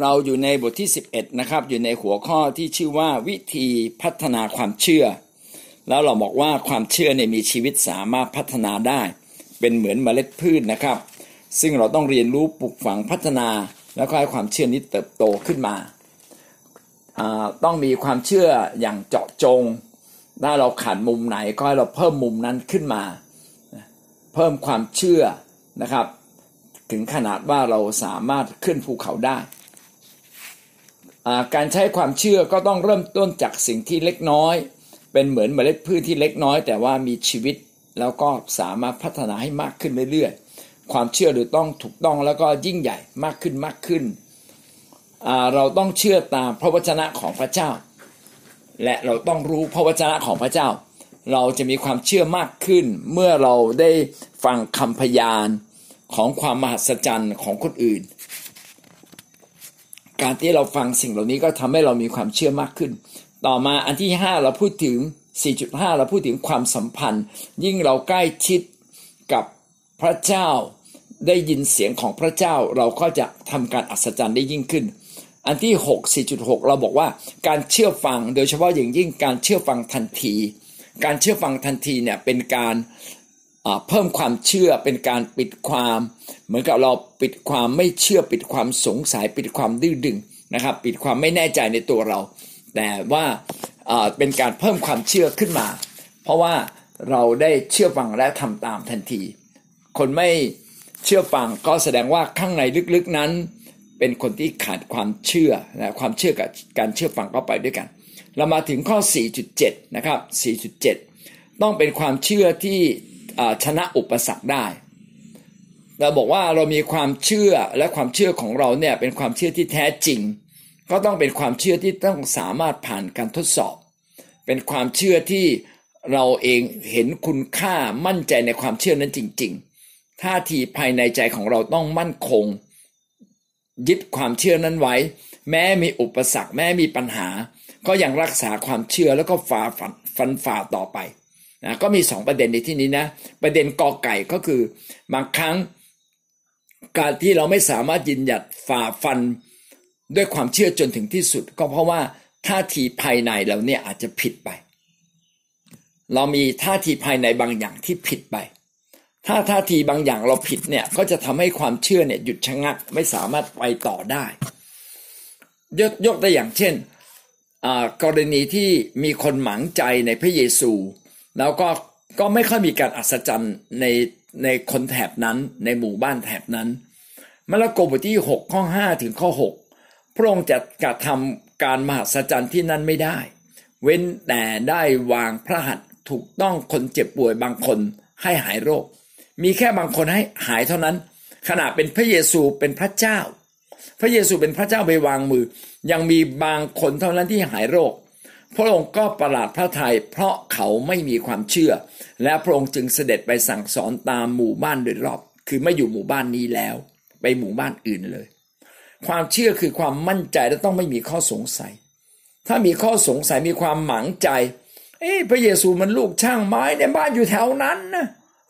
เราอยู่ในบทที่ 11 นะครับ อยู่ในหัวข้อที่ชื่อว่าวิธีพัฒนาความเชื่อ แล้วเราบอกว่าความเชื่อเนี่ยมีชีวิตสามารถพัฒนาได้ เป็นเหมือนเมล็ดพืชนะครับ ซึ่งเราต้องเรียนรู้ปลูกฝังพัฒนา แล้วก็ให้ความเชื่อนี้เติบโตขึ้นมา ต้องมีความเชื่ออย่างเจาะจง ถ้าเราขาดมุมไหนก็ให้เราเพิ่มมุมนั้นขึ้นมา เพิ่มความเชื่อนะครับ ถึงขนาดว่าเราสามารถขึ้นภูเขาได้ การใช้ความเชื่อก็ต้องเริ่มต้นจากสิ่งที่เล็กน้อย เป็นเหมือนเมล็ดพืชที่เล็กน้อย แต่ว่ามีชีวิตแล้วก็สามารถพัฒนาให้มากขึ้นเรื่อยๆ ความเชื่อหรือต้องถูกต้องแล้วก็ยิ่งใหญ่มากขึ้นมากขึ้น เราต้องเชื่อตามพระวจนะของพระเจ้า และเราต้องรู้พระวจนะของพระเจ้า เราจะมีความเชื่อมากขึ้น เมื่อเราได้ฟังคำพยานของความมหัศจรรย์ของคนอื่น การที่เราฟังสิ่งเหล่านี้ก็ทำให้เรามีความเชื่อมากขึ้น ต่อมาอันที่ 5 เราพูดถึง 4.5 เราพูดถึงความสัมพันธ์ ยิ่งเราใกล้ชิดกับพระเจ้าได้ยินเสียงของพระเจ้าเราก็จะทำการอัศจรรย์ได้ยิ่งขึ้น อันที่ 6 4.6 เราบอกว่าการเชื่อฟังโดยเฉพาะอย่างยิ่งการเชื่อฟังทันที การเชื่อฟังทันทีเนี่ยเป็นการ เพิ่มความเชื่อเป็นการปิดความ เหมือนกับเราปิดความไม่เชื่อปิดความสงสัยปิดความดื้อดึงนะครับ ปิดความไม่แน่ใจในตัวเรา แต่ว่าเป็นการเพิ่มความเชื่อขึ้นมา เพราะว่าเราได้เชื่อฟังและทำตามทันที คนไม่เชื่อฟังก็แสดงว่าข้างในลึกๆนั้น เป็นคนที่ขาดความเชื่อนะความเชื่อกับการเชื่อฟังก็ไปด้วยกัน เรามาถึงข้อ 4.7 นะครับ 4.7 ต้องเป็นความเชื่อที่ ชนะอุปสรรคได้เราบอกว่าเรามีความเชื่อและความเชื่อของเราเนี่ยเป็นความเชื่อที่แท้จริง ก็ต้องเป็นความเชื่อที่ต้องสามารถผ่านการทดสอบ เป็นความเชื่อที่เราเองเห็นคุณค่ามั่นใจในความเชื่อนั้นจริง ๆ ท่าทีภายในใจของเราต้องมั่นคง ยึดความเชื่อนั้นไว้ แม้มีอุปสรรคแม้มีปัญหา ก็ยังรักษาความเชื่อแล้วก็ฝ่าฟันฝ่าต่อไป นะก็มีสองประเด็นในที่นี้นะ ประเด็นกอไก่ก็คือบางครั้ง การที่เราไม่สามารถยืนหยัดฝ่าฟันด้วยความเชื่อจนถึงที่สุด ก็เพราะว่าท่าทีภายในเราเนี่ยอาจจะผิดไป เรามีท่าทีภายในบางอย่างที่ผิดไป ถ้าท่าทีบางอย่างเราผิดเนี่ยก็จะทำให้ความเชื่อเนี่ยหยุดชะงักไม่สามารถไปต่อได้ ยกยกตัวอย่างเช่นกรณีที่มีคนหมางใจในพระเยซู แล้วก็ก็ไม่ค่อยมีการอัศจรรย์ในในคนแถบนั้น ในหมู่บ้านแถบนั้นมาระโกบทที่ 6 ข้อ 5 ถึงข้อ 6 พระองค์จะกระทำการมหัศจรรย์ที่นั้นไม่ได้ เว้นแต่ได้วางพระหัตถ์ถูกต้องคนเจ็บป่วยบางคนให้หายโรค มีแค่บางคนให้หายเท่านั้น ขณะเป็นพระเยซูเป็นพระเจ้า พระเยซูเป็นพระเจ้าไปวางมือ ยังมีบางคนเท่านั้นที่หายโรค พระองค์ก็ประหลาดพระทัยเพราะเขาไม่มีความเชื่อ และพระองค์จึงเสด็จไปสั่งสอนตามหมู่บ้านโดยรอบ คือไม่อยู่หมู่บ้านนี้แล้ว ไปหมู่บ้านอื่นเลย ความเชื่อคือความมั่นใจและต้องไม่มีข้อสงสัย ถ้ามีข้อสงสัยมีความหมางใจ เอ้พระเยซูมันลูกช่างไม้ในบ้านอยู่แถวนั้นนะ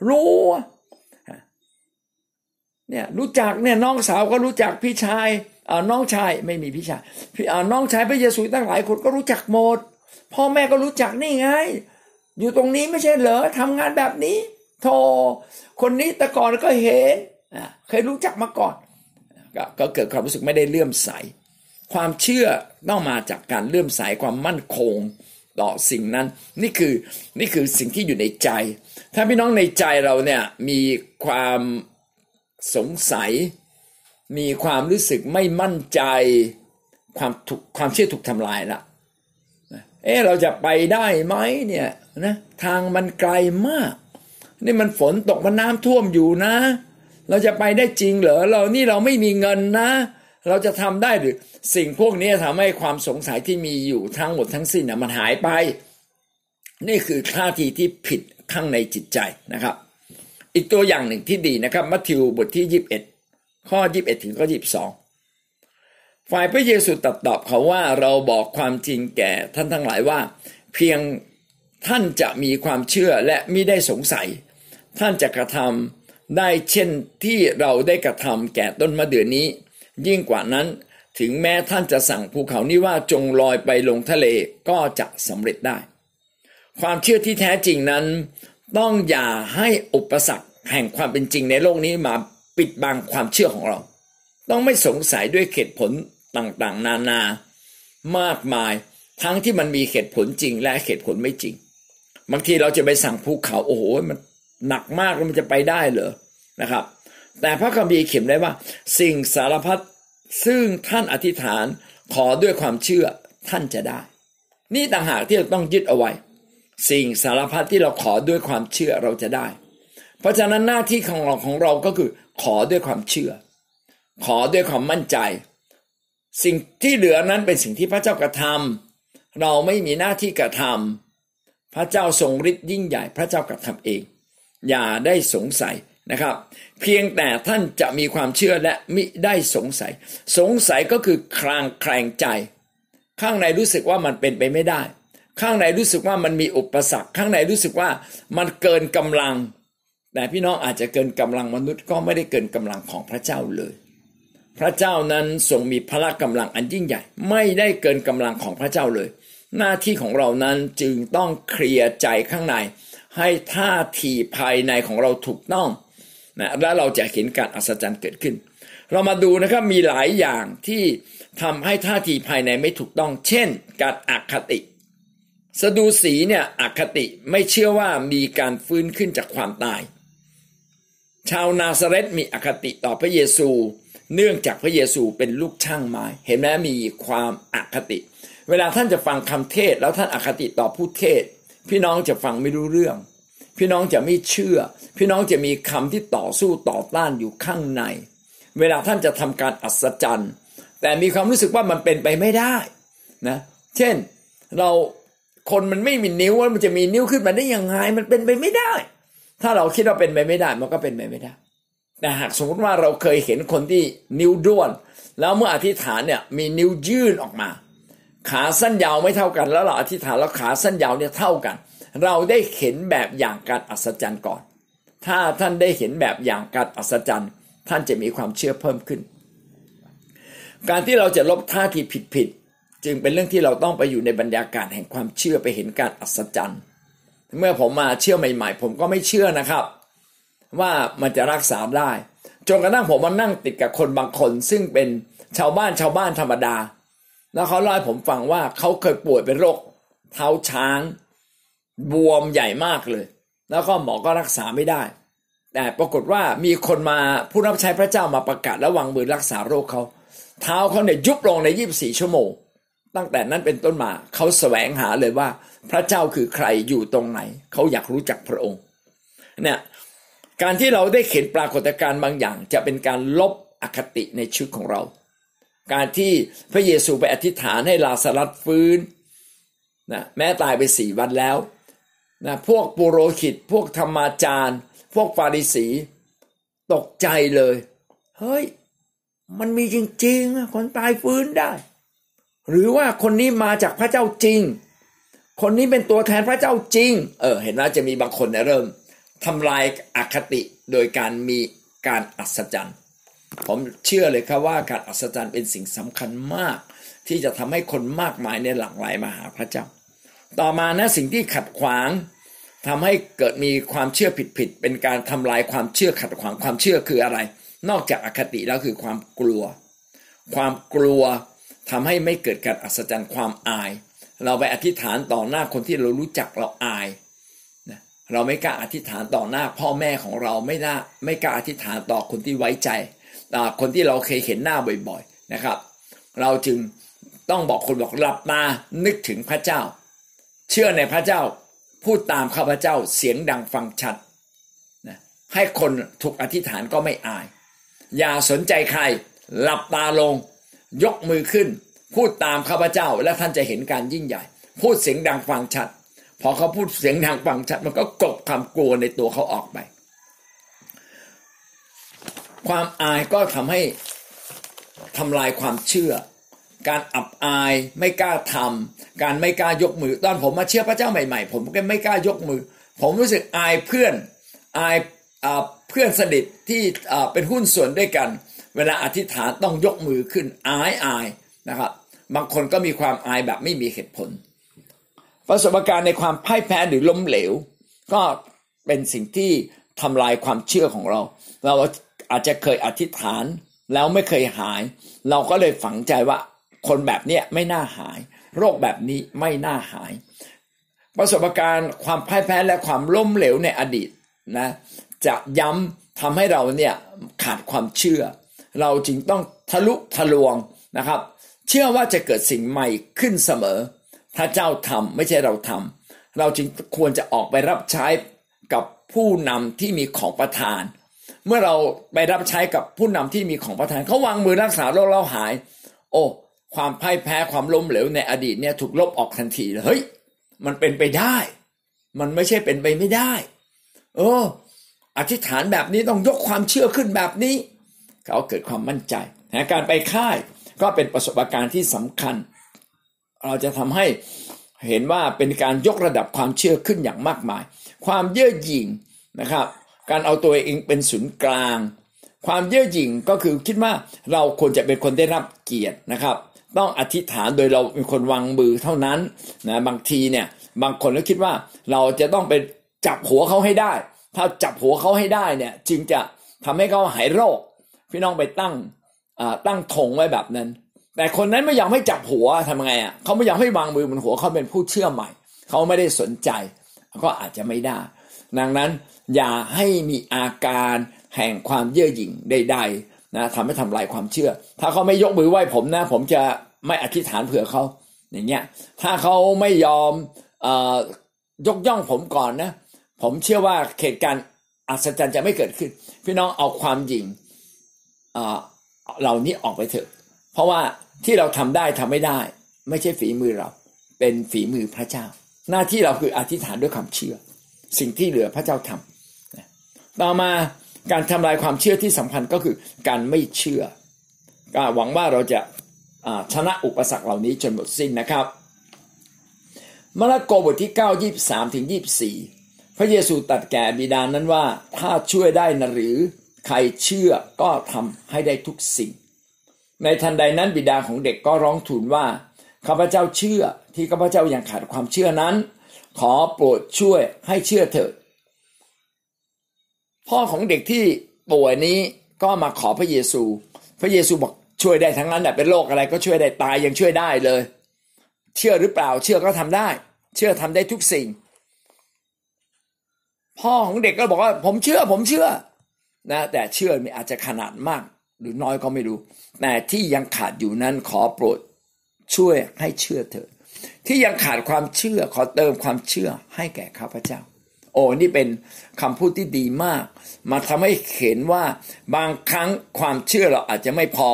รู้เนี่ยรู้จักเนี่ยน้องสาวก็รู้จักพี่ชายน้องชายไม่มีพี่ชายพี่น้องชายพระเยซูตั้งหลายคนก็รู้จักหมด พ่อแม่ก็รู้จักนี่ไง อยู่ตรงนี้ไม่ใช่เหรอทำงานแบบนี้ โทคนนี้แต่ก่อนก็เห็นเคยรู้จักมาก่อนก็เกิดความรู้สึกไม่ได้เลื่อมใส ความเชื่อต้องมาจากการเลื่อมใสความมั่นคงต่อสิ่งนั้นนี่คือนี่คือสิ่งที่อยู่ในใจ ถ้าพี่น้องในใจเราเนี่ยมีความสงสัย มีความรู้สึกไม่มั่นใจ ความถูกความเชื่อถูกทำลายละ เอ๊เราจะไปได้ไหมเนี่ยนะทางมันไกลมาก นี่มันฝนตกมันน้ำท่วมอยู่นะ เราจะไปได้จริงเหรอเรานี่เราไม่มีเงินนะ เราจะทำได้หรือสิ่งพวกนี้ทำให้ความสงสัยที่มีอยู่ทั้งหมดทั้งสิ้นมันหายไป นี่คือท่าทีที่ผิดข้างในจิตใจนะครับ อีกตัวอย่างหนึ่งที่ดีนะครับมัทธิวบทที่ 21 ข้อ 21 ถึงข้อ 22 ฝ่ายพระเยซูตรัสตอบเขาว่าเราบอกความจริงแก่ท่านทั้งหลายว่า เพียงท่านจะมีความเชื่อและมิได้สงสัย ท่านจะกระทำได้เช่นที่เราได้กระทำแก่ต้นมะเดื่อนี้ ยิ่งกว่านั้นถึงแม้ท่านจะสั่งภูเขานี้ว่าจงลอยไปลงทะเลก็จะสำเร็จได้ ความเชื่อที่แท้จริงนั้น ต้องอย่าให้อุปสรรคแห่งความเป็นจริงในโลกนี้มาปิดบังความเชื่อของเรา ต้องไม่สงสัยด้วยเหตุผล ต่างๆ นานามากมาย ทั้งที่มันมีเหตุผลจริงและเหตุผลไม่จริง บางทีเราจะไปสั่งภูเขาโอ้โหมันหนักมากแล้วมันจะไปได้เหรอนะครับ แต่พระคัมภีร์เขียนได้ว่า สิ่งสารพัดซึ่งท่านอธิษฐานขอด้วยความเชื่อท่านจะได้ นี่ต่างหากที่เราต้องยึดเอาไว้ สิ่งสารพัดที่เราขอด้วยความเชื่อเราจะได้ เพราะฉะนั้นหน้าที่ของเราของเราก็คือ ขอด้วยความเชื่อ ขอด้วยความมั่นใจ สิ่งที่เหลือนั้นเป็นสิ่งที่พระเจ้ากระทำเราไม่มีหน้าที่กระทำพระเจ้าทรงฤทธิ์ยิ่งใหญ่พระเจ้ากระทำเอง อย่าได้สงสัยนะครับ เพียงแต่ท่านจะมีความเชื่อและมิได้สงสัย สงสัยก็คือคลางแคลงใจ ข้างในรู้สึกว่ามันเป็นไปไม่ได้ ข้างในรู้สึกว่ามันมีอุปสรรค ข้างในรู้สึกว่ามันเกินกำลัง แต่พี่น้องอาจจะเกินกำลังมนุษย์ก็ไม่ได้เกินกำลังของพระเจ้าเลย พระเจ้านั้นทรงมีพละกำลังอันยิ่งใหญ่ ไม่ได้เกินกำลังของพระเจ้าเลย หน้าที่ของเรานั้นจึงต้องเคลียร์ใจข้างใน ให้ท่าทีภายในของเราถูกต้องนะแล้วเราจะเห็นการอัศจรรย์เกิดขึ้น เรามาดูนะครับมีหลายอย่างที่ทำให้ท่าทีภายในไม่ถูกต้อง เช่น การอคติ สดูสีเนี่ยอคติไม่เชื่อว่ามีการฟื้นขึ้นจากความตาย ชาวนาซาเรตมีอคติต่อพระเยซู เนื่องจากพระเยซูเป็นลูกช่างไม้ เห็นไหมมีความอคติ เวลาท่านจะฟังคำเทศแล้วท่านอคติต่อผู้เทศ พี่น้องจะฟังไม่รู้เรื่อง พี่น้องจะไม่เชื่อ พี่น้องจะมีคำที่ต่อสู้ต่อต้านอยู่ข้างใน เวลาท่านจะทำการอัศจรรย์ แต่มีความรู้สึกว่ามันเป็นไปไม่ได้นะเช่นเราคนมันไม่มีนิ้วว่ามันจะมีนิ้วขึ้นมาได้ยังไงมันเป็นไปไม่ได้ ถ้าเราคิดว่าเป็นไปไม่ได้มันก็เป็นไปไม่ได้ แต่หากสมมติว่าเราเคยเห็นคนที่นิ้วด้วน แล้วเมื่ออธิษฐานเนี่ยมีนิ้วยื่นออกมา ขาสั้นยาวไม่เท่ากัน แล้วเราอธิษฐานแล้วขาสั้นยาวเนี่ยเท่ากัน เราได้เห็นแบบอย่างการอัศจรรย์ก่อน ถ้าท่านได้เห็นแบบอย่างการอัศจรรย์ ท่านจะมีความเชื่อเพิ่มขึ้น การที่เราจะลบท่าทีผิดๆจึงเป็นเรื่องที่เราต้องไปอยู่ในบรรยากาศแห่งความเชื่อไปเห็นการอัศจรรย์ เมื่อผมมาเชื่อใหม่ ๆ ผมก็ไม่เชื่อนะครับ ว่ามันจะรักษาได้ จนกระทั่งผมมานั่งติดกับคนบางคน ซึ่งเป็นชาวบ้านชาวบ้านธรรมดา แล้วเขาเล่าให้ผมฟังว่าเขาเคยป่วยเป็นโรค เท้าช้าง บวมใหญ่มากเลย แล้วก็หมอก็รักษาไม่ได้ แต่ปรากฏว่ามีคนมาผู้รับใช้พระเจ้ามาประกาศและวางมือรักษาโรคเขาเท้าเขาเนี่ยยุบลงในยีบสี่ชั่วโมงตั้งแต่นั้นเป็นต้นมาเขาแสวงหาเลยว่า พระเจ้าคือใครอยู่ตรงไหน เขาอยากรู้จักพระองค์ เนี่ย การที่เราได้เห็นปรากฏการณ์บางอย่าง จะเป็นการลบอคติในชีวิตของเรา การที่พระเยซูไปอธิษฐานให้ลาสรัสฟื้นนะแม้ตายไปสี่วันแล้วนะพวกปุโรหิต พวกธรรมาจารย์ พวกฟาริสี ตกใจเลย เฮ้ย มันมีจริงๆ คนตายฟื้นได้ หรือว่าคนนี้มาจากพระเจ้าจริง คนนี้เป็นตัวแทนพระเจ้าจริง เออ เห็นว่าจะมีบางคนเริ่ม ทำลายอคติโดยการมีการอัศจรรย์ผมเชื่อเลยครับว่าการอัศจรรย์เป็นสิ่งสำคัญมาก ที่จะทำให้คนมากมายในหลั่งไหลมาหาพระเจ้า ต่อมานะสิ่งที่ขัดขวางทำให้เกิดมีความเชื่อผิดๆเป็นการทำลายความเชื่อขัดขวางความเชื่อคืออะไร นอกจากอคติแล้วคือความกลัว ความกลัวทำให้ไม่เกิดการอัศจรรย์ความอาย เราไปอธิษฐานต่อหน้าคนที่เรารู้จักเราอาย เราไม่กล้าอธิษฐานต่อหน้าพ่อแม่ของเราไม่น่าไม่กล้าอธิษฐานต่อคนที่ไว้ใจคนที่เราเคยเห็นหน้าบ่อยๆนะครับ เราจึงต้องบอกคนบอกหลับตานึกถึงพระเจ้า เชื่อในพระเจ้าพูดตามข้าพเจ้าเสียงดังฟังชัดนะให้คนถูกอธิษฐานก็ไม่อาย อย่าสนใจใคร หลับตาลง ยกมือขึ้น พูดตามข้าพเจ้า และท่านจะเห็นการยิ่งใหญ่ พูดเสียงดังฟังชัด พอเขาพูดเสียงดังฟังชัดมันก็กลบความกลัวในตัวเขาออกไป ความอายก็ทำให้ทำลายความเชื่อ การอับอายไม่กล้าทำการไม่กล้ายกมือ ตอนผมมาเชื่อพระเจ้าใหม่ๆ ผมก็ไม่กล้ายกมือ ผมรู้สึกอายเพื่อนอายเพื่อนสนิทที่เป็นหุ้นส่วนด้วยกัน เวลาอธิษฐานต้องยกมือขึ้นอายอายนะครับ บางคนก็มีความอายแบบไม่มีเหตุผล ประสบการณ์ในความพ่ายแพ้หรือล้มเหลว ก็เป็นสิ่งที่ทำลายความเชื่อของเรา เราอาจจะเคยอธิษฐานแล้วไม่เคยหาย เราก็เลยฝังใจว่าคนแบบนี้ไม่น่าหาย โรคแบบนี้ไม่น่าหาย ประสบการณ์ความพ่ายแพ้และความล้มเหลวในอดีตนะจะย้ำทำให้เราเนี่ยขาดความเชื่อ เราจึงต้องทะลุทะลวงนะครับ เชื่อว่าจะเกิดสิ่งใหม่ขึ้นเสมอ ถ้าเจ้าทำไม่ใช่เราทำเราจึงควรจะออกไปรับใช้กับผู้นำที่มีของประทาน เมื่อเราไปรับใช้กับผู้นำที่มีของประทานเขาวางมือรักษาโรคเราหาย โอ้ความพ่ายแพ้ความล้มเหลวในอดีตเนี่ยถูกลบออกทันทีเลยเฮ้ยมันเป็นไปได้ มันไม่ใช่เป็นไปไม่ได้ เออ อธิษฐานแบบนี้ต้องยกความเชื่อขึ้นแบบนี้ เขาเกิดความมั่นใจการไปค่ายก็เป็นประสบการณ์ที่สำคัญ เราจะทำให้เห็นว่าเป็นการยกระดับความเชื่อขึ้นอย่างมากมาย ความเย่อหยิ่งนะครับ การเอาตัวเองเป็นศูนย์กลาง ความเย่อหยิ่งก็คือคิดว่าเราควรจะเป็นคนได้รับเกียรตินะครับ ต้องอธิษฐานโดยเราเป็นคนวางมือเท่านั้นนะบางทีเนี่ยบางคนก็คิดว่าเราจะต้องไปจับหัวเขาให้ได้ ถ้าจับหัวเขาให้ได้เนี่ยจึงจะทำให้เขาหายโรค พี่น้องไปตั้งตั้งธงไว้แบบนั้น แต่คนนั้นไม่ยอมให้จับหัวทำไงอะเขาไม่ยอมให้วางมือบนหัวเขาเป็นผู้เชื่อใหม่เขาไม่ได้สนใจ ก็อาจจะไม่ได้ ดังนั้นอย่าให้มีอาการแห่งความเย่อหยิ่งใดๆนะทำให้ทำลายความเชื่อ ถ้าเขาไม่ยกมือไหว้ผมนะ ผมจะไม่อธิษฐานเผื่อเขาอย่างเงี้ยถ้าเขาไม่ยอมยกย่องผมก่อนนะ ผมเชื่อว่าเหตุการณ์อัศจรรย์จะไม่เกิดขึ้น พี่น้องเอาความหยิ่งเหล่านี้ออกไปเถอะ เพราะว่า ที่เราทำได้ทำไม่ได้ ไม่ใช่ฝีมือเรา เป็นฝีมือพระเจ้า หน้าที่เราคืออธิษฐานด้วยความเชื่อ สิ่งที่เหลือพระเจ้าทำต่อมาการทำลายความเชื่อที่สำคัญก็คือการไม่เชื่อก็หวังว่าเราจะชนะอุปสรรคเหล่านี้จนหมดสิ้นนะครับมาระโกบทที่ 9 23ถึง24 พระเยซูตัดแก่บิดานั้นว่าถ้าช่วยได้นะหรือใครเชื่อก็ทำให้ได้ทุกสิ่ง ในทันใดนั้นบิดาของเด็กก็ร้องทูลว่าข้าพเจ้าเชื่อที่ข้าพเจ้ายังขาดความเชื่อนั้น ขอโปรดช่วยให้เชื่อเถิดพ่อของเด็กที่ป่วยนี้ก็มาขอพระเยซู พระเยซูบอกช่วยได้ทั้งนั้นแหละเป็นโรคอะไรก็ช่วยได้ตายยังช่วยได้เลย เชื่อหรือเปล่าเชื่อก็ทำได้ เชื่อทำได้ทุกสิ่ง พ่อของเด็กก็บอกว่า ผมเชื่อผมเชื่อนะแต่เชื่อมีอาจจะขนาดมาก หรือน้อยก็ไม่รู้ แต่ที่ยังขาดอยู่นั้นขอโปรดช่วยให้เชื่อเถิดที่ยังขาดความเชื่อขอเติมความเชื่อให้แก่ข้าพเจ้า โอ้นี่เป็นคำพูดที่ดีมาก มาทำให้เห็นว่าบางครั้งความเชื่อเราอาจจะไม่พอ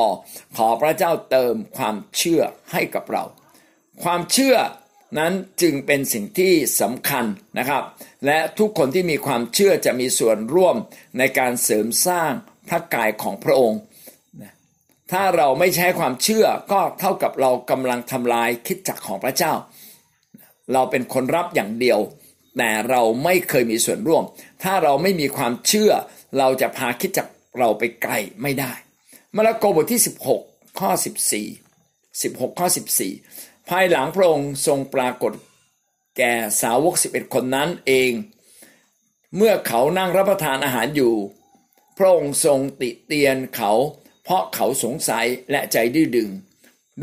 ขอพระเจ้าเติมความเชื่อให้กับเรา ความเชื่อนั้นจึงเป็นสิ่งที่สำคัญนะครับ และทุกคนที่มีความเชื่อจะมีส่วนร่วมในการเสริมสร้างพระกายของพระองค์ ถ้าเราไม่ใช้ความเชื่อก็เท่ากับเรากำลังทำลายคิดจักของพระเจ้า เราเป็นคนรับอย่างเดียว แต่เราไม่เคยมีส่วนร่วม ถ้าเราไม่มีความเชื่อ เราจะพาคิดจักเราไปไกลไม่ได้มาระโกบทที่ 16 ข้อ 14 16 ข้อ 14 ภายหลังพระองค์ทรงปรากฏแก่สาวกสิบเอ็ดคนนั้นเอง เมื่อเขานั่งรับประทานอาหารอยู่ พระองค์ทรงติเตียนเขา เพราะเขาสงสัยและใจดื้อดึง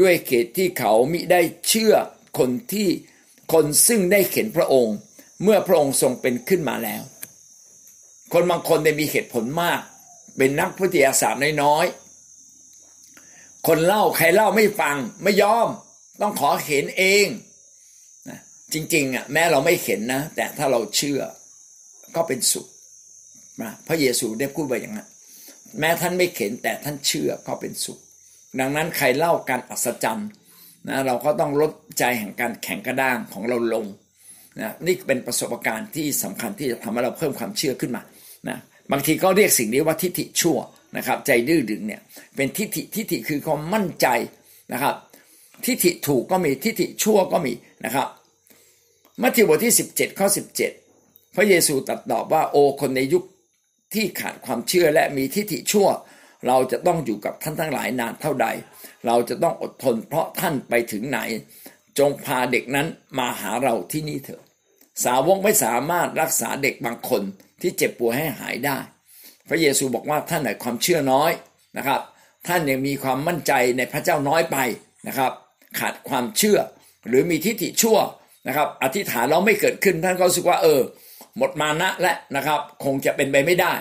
ด้วยเหตุที่เขามิได้เชื่อคนที่คนซึ่งได้เข็นพระองค์ เมื่อพระองค์ทรงเป็นขึ้นมาแล้ว คนบางคนได้มีเหตุผลมาก เป็นนักวิทยาศาสตร์น้อยๆคนเล่าใครเล่าไม่ฟังไม่ยอม ต้องขอเห็นเองจริงๆอะแม้เราไม่เห็นนะ แต่ถ้าเราเชื่อก็เป็นสุขนะพระเยซูได้พูดไว้อย่างนั้น แม้ท่านไม่เห็นแต่ท่านเชื่อก็เป็นสุข ดังนั้นใครเล่าการอัศจรรย์นะเราก็ต้องลดใจแห่งการแข็งกระด้างของเราลงนะนี่เป็นประสบการณ์ที่สำคัญที่จะทำให้เราเพิ่มความเชื่อขึ้นมานะบางทีก็เรียกสิ่งนี้ว่าทิฏฐิชั่วนะครับ ใจดื้อดึงเนี่ยเป็นทิฏฐิทิฏฐิคือความมั่นใจนะครับ ทิฏฐิถูกก็มีทิฏฐิชั่วก็มีนะครับมัทธิวบทที่ 17 ข้อ 17 พระเยซูตรัสตอบว่าโอคนในยุค ที่ขาดความเชื่อและมีทิฏฐิชั่ว เราจะต้องอยู่กับท่านทั้งหลายนานเท่าใด เราจะต้องอดทนเพราะท่านไปถึงไหน จงพาเด็กนั้นมาหาเราที่นี่เถอะ สาวกไม่สามารถรักษาเด็กบางคนที่เจ็บป่วยให้หายได้ พระเยซูบอกว่าท่านไหนความเชื่อน้อยนะครับ ท่านยังมีความมั่นใจในพระเจ้าน้อยไปนะครับ ขาดความเชื่อหรือมีทิฏฐิชั่วนะครับ อธิษฐานเราไม่เกิดขึ้นท่านก็รู้สึกว่าเออ หมดมานะและนะครับคงจะเป็นไปไม่ได้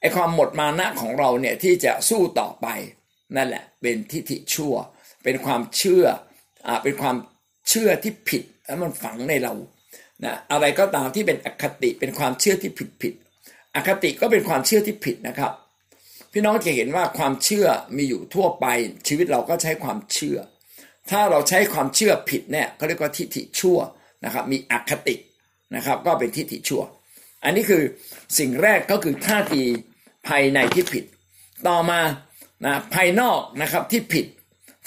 ไอ้ความหมดมานะของเราเนี่ยที่จะสู้ต่อไปนั่นแหละเป็นทิฏฐิชั่ว เป็นความเชื่ออ่าเป็นความเชื่อที่ผิดแล้วมันฝังในเรานะอะไรก็ตามที่เป็นอคติเป็นความเชื่อที่ผิดผิดอคติก็เป็นความเชื่อที่ผิดนะครับ พี่น้องจะเห็นว่าความเชื่อมีอยู่ทั่วไป ชีวิตเราก็ใช้ความเชื่อ ถ้าเราใช้ความเชื่อผิดเนี่ยเขาเรียกว่าทิฏฐิชั่วนะครับมีอคติ นะครับ ก็เป็นทิฏฐิชั่ว อันนี้คือสิ่งแรกก็คือท่าทีภายในที่ผิด ต่อมานะภายนอกนะครับที่ผิด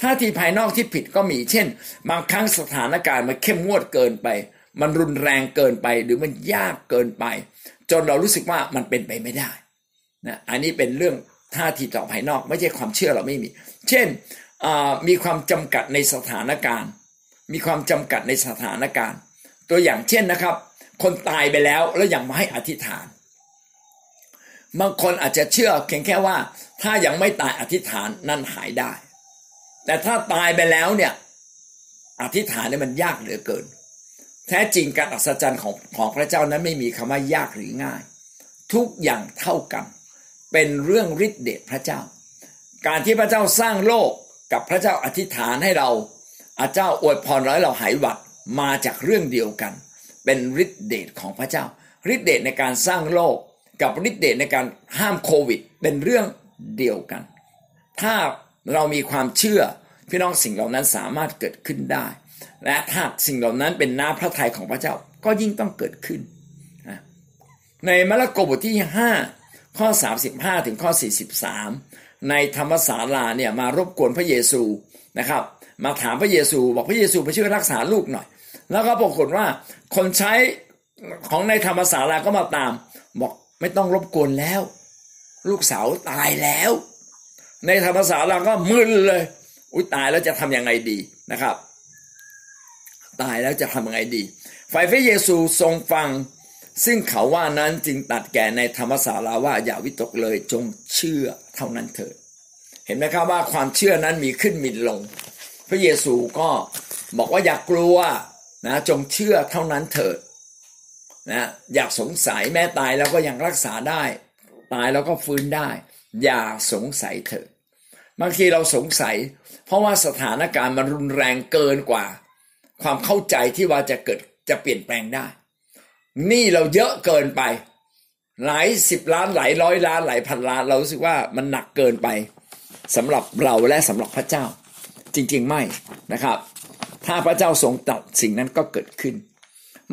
ท่าทีภายนอกที่ผิดก็มีเช่น บางครั้งสถานการณ์มันเข้มงวดเกินไป มันรุนแรงเกินไปหรือมันยากเกินไป จนเรารู้สึกว่ามันเป็นไปไม่ได้นะอันนี้เป็นเรื่องท่าทีต่อภายนอก ไม่ใช่ความเชื่อเราไม่มี เช่นมีความจำกัดในสถานการณ์ มีความจำกัดในสถานการณ์ ตัวอย่างเช่นนะครับ คนตายไปแล้วแล้วยังมาให้อธิษฐาน บางคนอาจจะเชื่อเพียงแค่ว่า ถ้ายังไม่ตายอธิษฐานนั่นหายได้ แต่ถ้าตายไปแล้วเนี่ย อธิษฐานเนี่ยมันยากเหลือเกิน แท้จริงการอัศจรรย์ของของพระเจ้านั้นไม่มีคำว่ายากหรือง่าย ทุกอย่างเท่ากัน เป็นเรื่องฤทธิเดชพระเจ้า การที่พระเจ้าสร้างโลกกับพระเจ้าอธิษฐานให้เราอาเจ้าอวยพรร้อยเราหายหวัดมาจากเรื่องเดียวกัน เป็นฤทธิเดชของพระเจ้าฤทธิเดชในการสร้างโลก กับฤทธิเดชในการห้ามโควิด เป็นเรื่องเดียวกัน ถ้าเรามีความเชื่อพี่น้องสิ่งเหล่านั้นสามารถเกิดขึ้นได้ และถ้าสิ่งเหล่านั้นเป็นน้าพระทัยของพระเจ้าก็ยิ่งต้องเกิดขึ้น ในมาระโกบทที่ 5 ข้อ 35 ถึงข้อ 43 ในธรรมศาลาเนี่ยมารบกวนพระเยซูนะครับ มาถามพระเยซู บอกพระเยซูไปช่วยรักษาลูกหน่อย แล้วก็ปรากฏว่าคนใช้ของในธรรมศาลาก็มาตาม บอกไม่ต้องรบกวนแล้ว ลูกสาวตายแล้ว ในธรรมศาสตราก็มึนเลย อุ้ยตายแล้วจะทํำยังไงดีนะครับ ตายแล้วจะทำยังไงดี ฝ่ายพระเยซูทรงฟัง ซึ่งเขาว่านั้นจึงตัดแก่ในธรรมศาลาว่าอย่าวิตกเลยจงเชื่อเท่านั้นเถิดเห็นไหมครับว่าความเชื่อนั้นมีขึ้นมีลง พระเยซูก็บอกว่าอย่ากลัว นะจงเชื่อเท่านั้นเถิดนะอยากสงสัยแม่ตายแล้วก็ยังรักษาได้ ตายแล้วก็ฟื้นได้ อย่าสงสัยเถอะบางทีเราสงสัย เพราะว่าสถานการณ์มันรุนแรงเกินกว่า ความเข้าใจที่ว่าจะเกิดจะเปลี่ยนแปลงได้นี่เราเยอะเกินไป หลายสิบล้านหลายร้อยล้านหลายพันล้าน เรารู้สึกว่ามันหนักเกินไปสำหรับเราและสำหรับพระเจ้า จริง ๆ ไม่นะครับ ถ้าพระเจ้าทรงตัดสิ่งนั้นก็เกิดขึ้น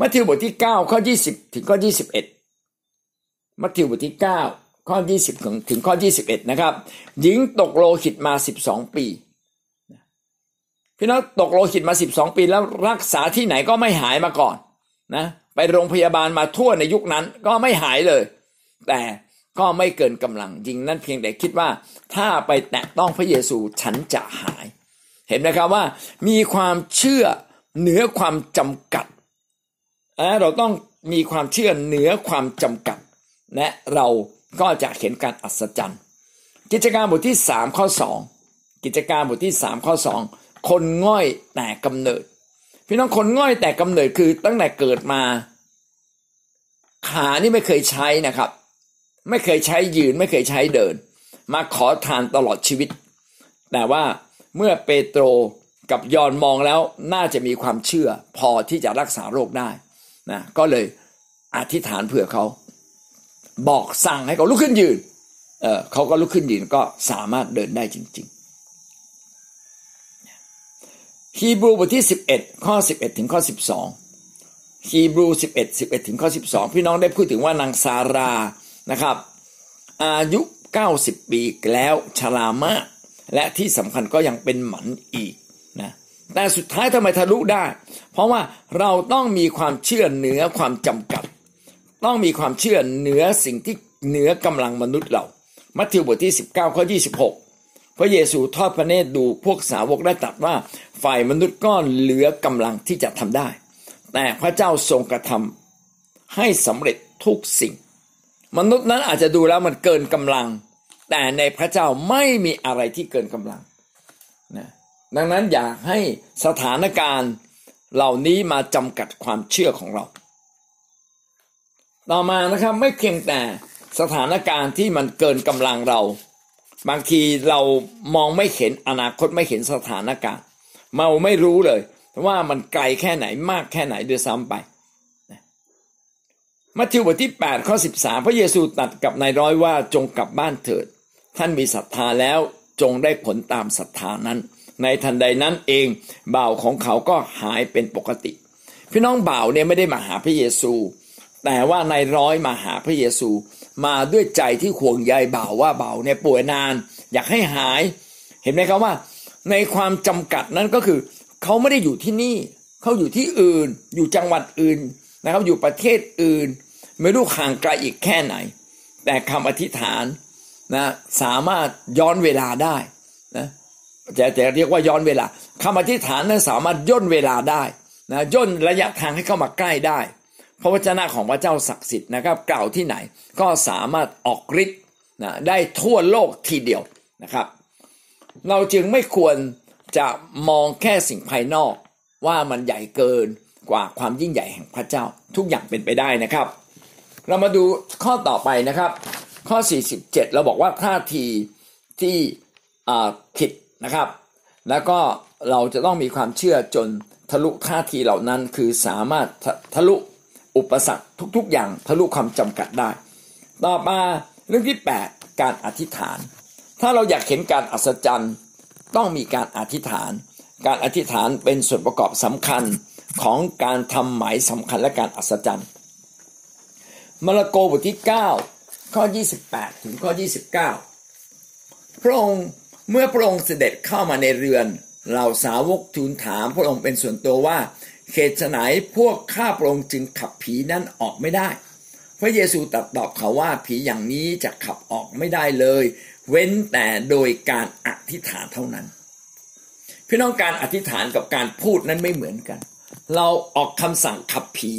มัทธิวบทที่9ข้อ20 ถึงข้อ 21 มัทธิวบทที่ 9 ข้อ 20ถึงถึงข้อ 21 นะครับ หญิงตกโลหิตมา 12 ปีพี่น้องตกโลหิตมา 12 ปีแล้วรักษาที่ไหนก็ไม่หายมาก่อนนะไปโรงพยาบาลมาทั่วในยุคนั้นก็ไม่หายเลย แต่ก็ไม่เกินกำลังจริงนั่นเพียงแต่คิดว่า ถ้าไปแตะต้องพระเยซูฉันจะหาย เห็นไหมครับว่ามีความเชื่อเหนือความจำกัดเราต้องมีความเชื่อเหนือความจำกัด และเราก็จะเห็นการอัศจรรย์ กิจการบทที่สามข้อสองกิจการบทที่สามข้อสองคนง่อยแต่กำเนิด พี่น้องคนง่อยแต่กำเนิดคือตั้งแต่เกิดมา ขานี่ไม่เคยใช้นะครับ ไม่เคยใช้ยืนไม่เคยใช้เดิน มาขอทานตลอดชีวิต แต่ว่า เมื่อเปโตรกับยอนมองแล้วน่าจะมีความเชื่อพอที่จะรักษาโรคได้นะก็เลยอธิษฐานเผื่อเขาบอกสั่งให้เขาลุกขึ้นยืนเออเขาก็ลุกขึ้นยืนก็สามารถเดินได้จริงๆฮีบรูบทที่ 11 ข้อ 11 ถึงข้อ 12ฮีบรู 11 11 ถึงข้อ 12 พี่น้องได้พูดถึงว่านางซารานะครับ อายุ 90 ปีแล้วชรามาก และที่สำคัญก็ยังเป็นหมันอีกนะแต่สุดท้ายทำไมทะลุได้ เพราะว่าเราต้องมีความเชื่อเหนือความจำกัด ต้องมีความเชื่อเหนือสิ่งที่เหนือกำลังมนุษย์เรา มัทธิวบทที่ 19ข้อ26 พระเยซูทอดพระเนตรดูพวกสาวกได้ตรัสว่าฝ่ายมนุษย์ก็เหลือกำลังที่จะทำได้ แต่พระเจ้าทรงกระทำให้สำเร็จทุกสิ่ง มนุษย์นั้นอาจจะดูแล้วมันเกินกำลัง แต่ในพระเจ้าไม่มีอะไรที่เกินกำลังนะดังนั้นอยากให้สถานการณ์เหล่านี้มาจำกัดความเชื่อของเรา ต่อมานะครับไม่เพียงแต่สถานการณ์ที่มันเกินกำลังเรา บางทีเรามองไม่เห็นอนาคตไม่เห็นสถานการณ์เมาไม่รู้เลยว่ามันไกลแค่ไหนมากแค่ไหนด้วยซ้ำไปมัทธิวบทที่8ข้อ13 พระเยซูตัดกับนายร้อยว่าจงกลับบ้านเถิด ท่านมีศรัทธาแล้วจงได้ผลตามศรัทธานั้น ในทันใดนั้นเองบ่าวของเขาก็หายเป็นปกติ พี่น้องบ่าวเนี่ยไม่ได้มาหาพระเยซู แต่ว่านายร้อยมาหาพระเยซู มาด้วยใจที่ห่วงใยบ่าวว่าบ่าวเนี่ยป่วยนาน อยากให้หาย เห็นไหมครับว่า ในความจำกัดนั้นก็คือ เขาไม่ได้อยู่ที่นี่ เขาอยู่ที่อื่น อยู่จังหวัดอื่นนะครับ อยู่ประเทศอื่น ไม่รู้ห่างไกลอีกแค่ไหน แต่คำอธิษฐาน นะสามารถย้อนเวลาได้นะจะจะเรียกว่าย้อนเวลาคำอธิษฐานนั้นสามารถย่นเวลาได้นะย่นระยะทางให้เข้ามาใกล้ได้ พระวจนะของพระเจ้าศักดิ์สิทธิ์นะครับ กล่าวที่ไหนก็สามารถออกฤทธิ์นะได้ทั่วโลกทีเดียวนะครับ เราจึงไม่ควรจะมองแค่สิ่งภายนอกว่ามันใหญ่เกินกว่าความยิ่งใหญ่แห่งพระเจ้าทุกอย่างเป็นไปได้นะครับ เรามาดูข้อต่อไปนะครับ ข้อ 47 เราบอกว่าท่าทีที่ผิดนะครับ แล้วก็เราจะต้องมีความเชื่อจนทะลุท่าทีเหล่านั้นคือสามารถทะลุอุปสรรคทุกๆ อย่างทะลุความจำกัดได้ ต่อมาเรื่องที่ 8 การอธิษฐาน ถ้าเราอยากเห็นการอัศจรรย์ต้องมีการอธิษฐาน การอธิษฐานเป็นส่วนประกอบสำคัญของการทำหมายสำคัญและการอัศจรรย์มาระโกบทที่ 9 ข้อ 28 ถึงข้อ 29 พระองค์เมื่อพระองค์เสด็จเข้ามาในเรือนเหล่าสาวกทูลถามพระองค์เป็นส่วนตัวว่าเขตไหนพวกข้าพระองค์จึงขับผีนั้นออกไม่ได้ พระเยซูตรัสตอบเขาว่าผีอย่างนี้จะขับออกไม่ได้เลย เว้นแต่โดยการอธิษฐานเท่านั้น พี่น้องการอธิษฐานกับการพูดนั้นไม่เหมือนกัน เราออกคำสั่งขับผี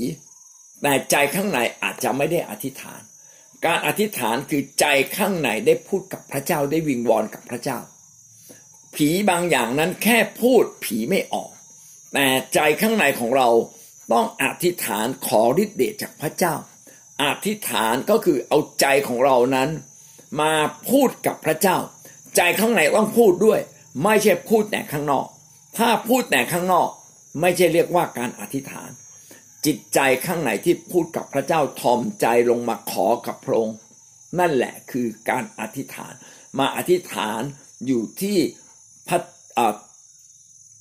แต่ใจข้างในอาจจะไม่ได้อธิษฐาน การอธิษฐานคือใจข้างในได้พูดกับพระเจ้าได้วิงวอนกับพระเจ้า ผีบางอย่างนั้นแค่พูดผีไม่ออก แต่ใจข้างในของเราต้องอธิษฐานขอฤทธิ์เดชจากพระเจ้า อธิษฐานก็คือเอาใจของเรานั้น มาพูดกับพระเจ้า ใจข้างในต้องพูดด้วย ไม่ใช่พูดแต่ข้างนอก ถ้าพูดแต่ข้างนอก ไม่ใช่เรียกว่าการอธิษฐาน จิตใจข้างในที่พูดกับพระเจ้าทอมใจลงมาขอกับพระองค์นั่นแหละคือการอธิษฐาน มาอธิษฐานอยู่ที่พระ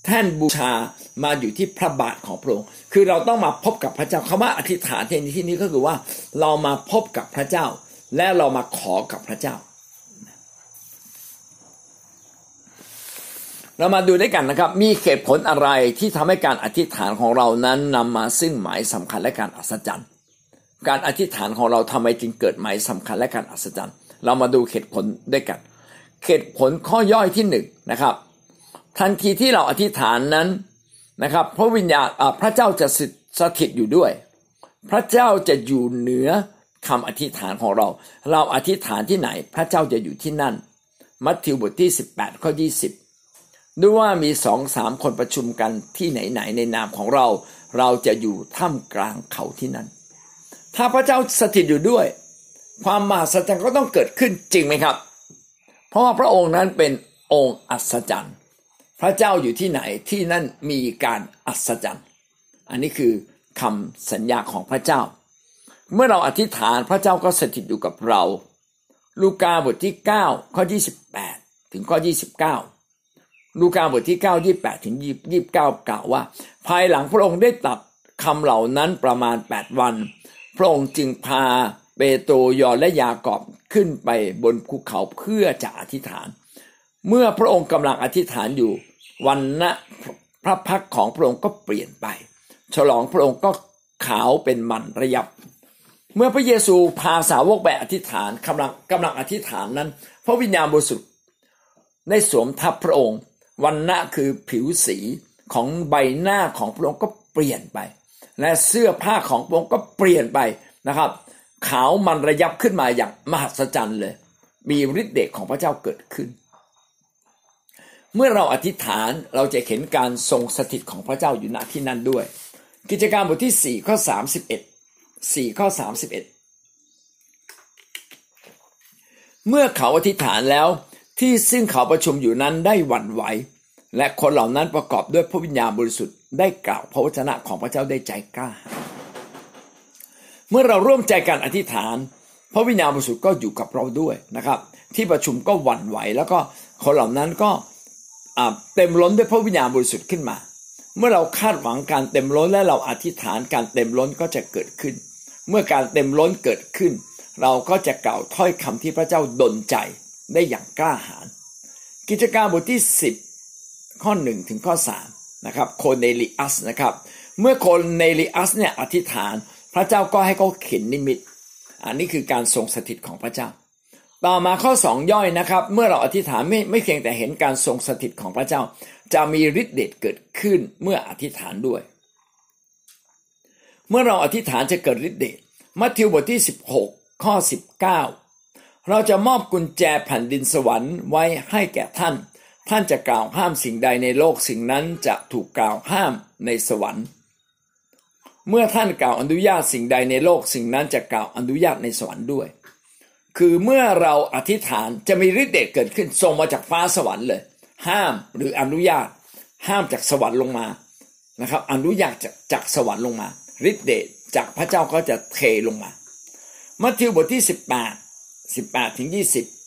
แท่นบูชามาอยู่ที่พระบาทของพระองค์ คือเราต้องมาพบกับพระเจ้าคำว่าอธิษฐานในที่นี้ก็คือว่า เรามาพบกับพระเจ้า และเรามาขอกับพระเจ้า เรามาดูด้วยกันนะครับ มีเหตุผลอะไรที่ทำให้การอธิษฐานของเรานั้นนำมาซึ่งหมายสำคัญและการอัศจรรย์ การอธิษฐานของเราทำไมจึงเกิดหมายสำคัญและการอัศจรรย์ เรามาดูเหตุผลด้วยกันเหตุผลข้อย่อยที่หนึ่งนะครับ ทันทีที่เราอธิษฐานนั้นนะครับ พระวิญญาณพระเจ้าจะสถิตอยู่ด้วย พระเจ้าจะอยู่เหนือคำอธิษฐานของเรา เราอธิษฐานที่ไหน พระเจ้าจะอยู่ที่นั่น มัทธิวบทที่ 18 ข้อ 20 ด้วยว่ามีสองสามคนประชุมกันที่ไหนไหนในนามของเรา เราจะอยู่ท่ามกลางเขาที่นั่น ถ้าพระเจ้าสถิตอยู่ด้วย ความมหัศจรรย์ก็ต้องเกิดขึ้นจริงไหมครับ เพราะว่าพระองค์นั้นเป็นองค์อัศจรรย์ พระเจ้าอยู่ที่ไหนที่นั่นมีการอัศจรรย์ อันนี้คือคำสัญญาของพระเจ้า เมื่อเราอธิษฐานพระเจ้าก็สถิตอยู่กับเรา ลูกาบทที่ 9 ข้อ 28 ถึงข้อ 29 ลูกาบทที่ 9 28 ถึง 29 กล่าวว่า ภายหลังพระองค์ได้ตัดคำเหล่านั้นประมาณ 8 วัน พระองค์จึงพาเปโตรยอนและยากอบขึ้นไปบนภูเขาเพื่อจะอธิษฐาน เมื่อพระองค์กำลังอธิษฐานอยู่ วันนะพระพักของพระองค์ก็เปลี่ยนไป ฉลองพระองค์ก็ขาวเป็นมันระยับ เมื่อพระเยซูพาสาวกไปอธิษฐานกำลังกำลังอธิษฐานนั้น พระวิญญาณบริสุทธิ์ได้สวมทับพระองค์ วันณะคือผิวสีของใบหน้าของพระองค์ก็เปลี่ยนไป และเสื้อผ้าของพระองค์ก็เปลี่ยนไปนะครับ ขาวมันระยับขึ้นมาอย่างมหัศจรรย์เลย มีฤทธิ์เดชของพระเจ้าเกิดขึ้น เมื่อเราอธิษฐานเราจะเห็นการทรงสถิตของพระเจ้าอยู่ณที่นั่นด้วย กิจการบทที่ 4 ข้อ 31 4 ข้อ 31 เมื่อเขาอธิษฐานแล้วที่ซึ่งเขาประชุมอยู่นั้นได้หวั่นไหว และคนเหล่านั้นประกอบด้วยพระวิญญาณบริสุทธิ์ได้กล่าวพระวจนะของพระเจ้าได้ใจกล้า เมื่อเราร่วมใจกันอธิษฐาน พระวิญญาณบริสุทธิ์ก็อยู่กับเราด้วยนะครับ ที่ประชุมก็หวั่นไหว แล้วก็คนเหล่านั้นก็เต็มล้นด้วยพระวิญญาณบริสุทธิ์ขึ้นมา เมื่อเราคาดหวังการเต็มล้นและเราอธิษฐานการเต็มล้นก็จะเกิดขึ้น เมื่อการเต็มล้นเกิดขึ้น เราก็จะกล่าวถ้อยคำที่พระเจ้าดลใจได้อย่างกล้าหาญกิจการบทที่ 10 ข้อ1ถึงข้อ3นะครับโคเนลิอัสนะครับเมื่อโคเนลิอัสเนี่ยอธิษฐาน พระเจ้าก็ให้เขาเข็นนิมิต อันนี้คือการทรงสถิตของพระเจ้า ต่อมาข้อสองย่อยนะครับ เมื่อเราอธิษฐานไม่ไม่เพียงแต่เห็นการทรงสถิตของพระเจ้า จะมีฤทธิ์เดชเกิดขึ้นเมื่ออธิษฐานด้วย เมื่อเราอธิษฐานจะเกิดฤทธิ์เดชมัทธิวบทที่ 16 ข้อ 19 เราจะมอบกุญแจแผ่นดินสวรรค์ไว้ให้แก่ท่าน ท่านจะกล่าวห้ามสิ่งใดในโลกสิ่งนั้นจะถูกกล่าวห้ามในสวรรค์ เมื่อท่านกล่าวอนุญาตสิ่งใดในโลกสิ่งนั้นจะกล่าวอนุญาตในสวรรค์ด้วย คือเมื่อเราอธิษฐานจะมีฤทธิ์เดชเกิดขึ้นส่งมาจากฟ้าสวรรค์เลย ห้ามหรืออนุญาต ห้ามจากสวรรค์ลงมานะครับ อนุญาตจากจากสวรรค์ลงมาฤทธิ์เดชจากพระเจ้าก็จะเทลงมา มัทธิวบทที่ 18 18ถึง20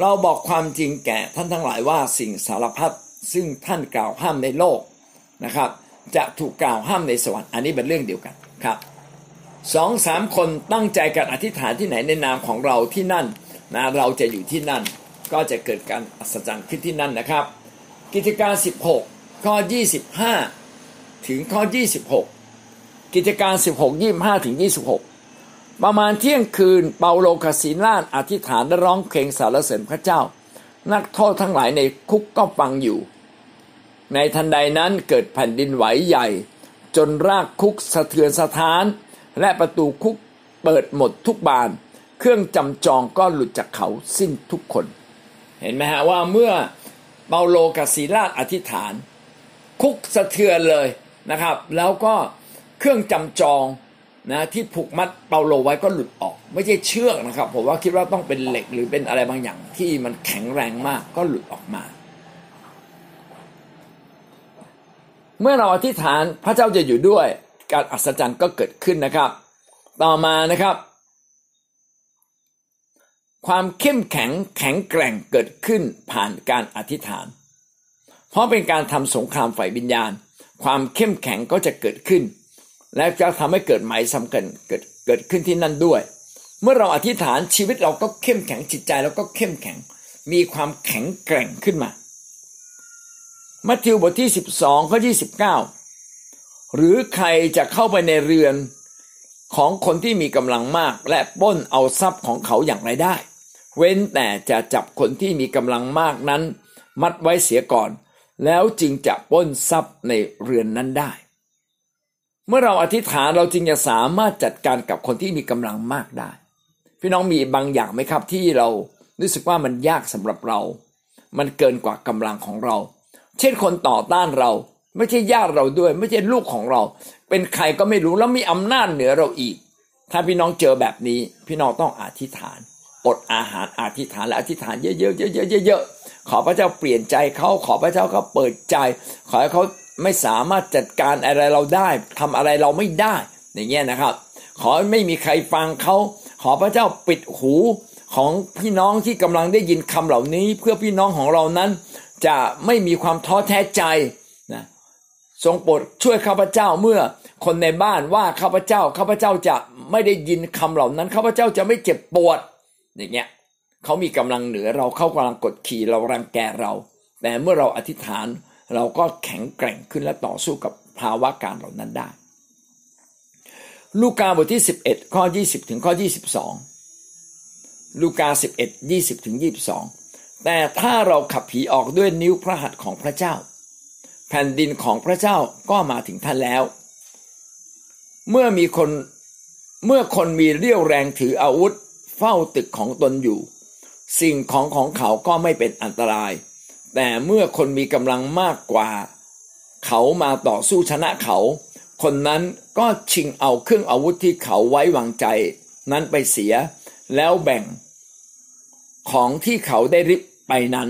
เราบอกความจริงแก่ท่านทั้งหลายว่าสิ่งสารพัดซึ่งท่านกล่าวห้ามในโลกนะครับ จะถูกกล่าวห้ามในสวรรค์อันนี้เป็นเรื่องเดียวกันครับสองสามคนตั้งใจกันอธิษฐานที่ไหนในนามของเราที่นั่นนะเราจะอยู่ที่นั่น ก็จะเกิดการอัศจรรย์ขึ้นที่นั่นนะครับ กิจการ 16 ข้อ 25 ถึงข้อ 26 กิจการ 16 25 ถึง 26 ประมาณเที่ยงคืนเปาโลคาสิลานอธิษฐานและร้องเพลงสรรเสริญพระเจ้า นักโทษทั้งหลายในคุกก็ฟังอยู่ ในทันใดนั้นเกิดแผ่นดินไหวใหญ่ จนรากคุกสะเทือนสะท้าน และประตูคุกเปิดหมดทุกบาน เครื่องจำจองก็หลุดจากเขาสิ้นทุกคน เห็นไหมฮะว่าเมื่อเปาโลกับศีลาดอธิษฐาน คุกสะเทือนเลยนะครับ แล้วก็เครื่องจำจอง นะที่ผูกมัดเปาโลไว้ก็หลุดออก ไม่ใช่เชือกนะครับ ผมว่าคิดว่าต้องเป็นเหล็กหรือเป็นอะไรบางอย่างที่มันแข็งแรงมากก็หลุดออกมา เมื่อเราอธิษฐานพระเจ้าจะอยู่ด้วย การอัศจรรย์ก็เกิดขึ้นนะครับ ต่อมานะครับ ความเข้มแข็งแข็งแกร่งเกิดขึ้นผ่านการอธิษฐาน เพราะเป็นการทำสงครามฝ่ายวิญญาณ ความเข้มแข็งก็จะเกิดขึ้น และจะทำให้เกิดหมายสำคัญเกิดเกิดขึ้นที่นั่นด้วย เมื่อเราอธิษฐานชีวิตเราก็เข้มแข็งจิตใจเราก็เข้มแข็ง มีความแข็งแกร่งขึ้นมา มัทธิวบทที่12ข้อ29หรือใครจะเข้าไปในเรือนของคนที่มีกำลังมาก และป้นเอาทรัพย์ของเขาอย่างไรได้ เว้นแต่จะจับคนที่มีกำลังมากนั้น มัดไว้เสียก่อน แล้วจึงจะป้นทรัพย์ในเรือนนั้นได้ เมื่อเราอธิษฐานเราจึงจะสามารถจัดการกับคนที่มีกำลังมากได้ พี่น้องมีบางอย่างไหมครับที่เรารู้สึกว่ามันยากสำหรับเรา มันเกินกว่ากำลังของเรา เช่นคนต่อต้านเรา ไม่ใช่ญาติเราด้วย ไม่ใช่ลูกของเรา เป็นใครก็ไม่รู้แล้วมีอำนาจเหนือเราอีก ถ้าพี่น้องเจอแบบนี้ พี่น้องต้องอธิษฐานอดอาหารอธิษฐานและอธิษฐานเยอะๆเยอะๆเยอะๆขอพระเจ้าเปลี่ยนใจเขาขอพระเจ้าเขาเปิดใจ ขอให้เขา ไม่สามารถจัดการอะไรเราได้ทำอะไรเราไม่ได้ อย่างเงี้ยนะครับ ขอไม่มีใครฟังเขาขอพระเจ้าปิดหูของพี่น้องที่กำลังได้ยินคำเหล่านี้ เพื่อพี่น้องของเรานั้น จะไม่มีความท้อแท้ใจนะทรงโปรดช่วยข้าพเจ้าเมื่อคนในบ้านว่าข้าพเจ้าข้าพเจ้าจะไม่ได้ยินคำเหล่านั้นข้าพเจ้าจะไม่เจ็บปวดอย่างเงี้ยเขามีกำลังเหนือเราเขากำลังกดขี่เรารังแกเรา แต่เมื่อเราอธิษฐาน เราก็แข็งแกร่งขึ้นและต่อสู้กับภาวะการเหล่านั้นได้ ลูกาบทที่ 11 ข้อ 20 ถึงข้อ 22 ลูกา 11 20 ถึง 22 แต่ถ้าเราขับผีออกด้วยนิ้วพระหัตถ์ของพระเจ้า แผ่นดินของพระเจ้าก็มาถึงท่านแล้ว เมื่อมีคนเมื่อคนมีเรี่ยวแรงถืออาวุธ เฝ้าตึกของตนอยู่ สิ่งของของเขาก็ไม่เป็นอันตราย แต่เมื่อคนมีกำลังมากกว่า เขามาต่อสู้ชนะเขา คนนั้นก็ชิงเอาเครื่องอาวุธที่เขาไว้วางใจ นั้นไปเสีย แล้วแบ่ง ของที่เขาได้ริบไปนั้น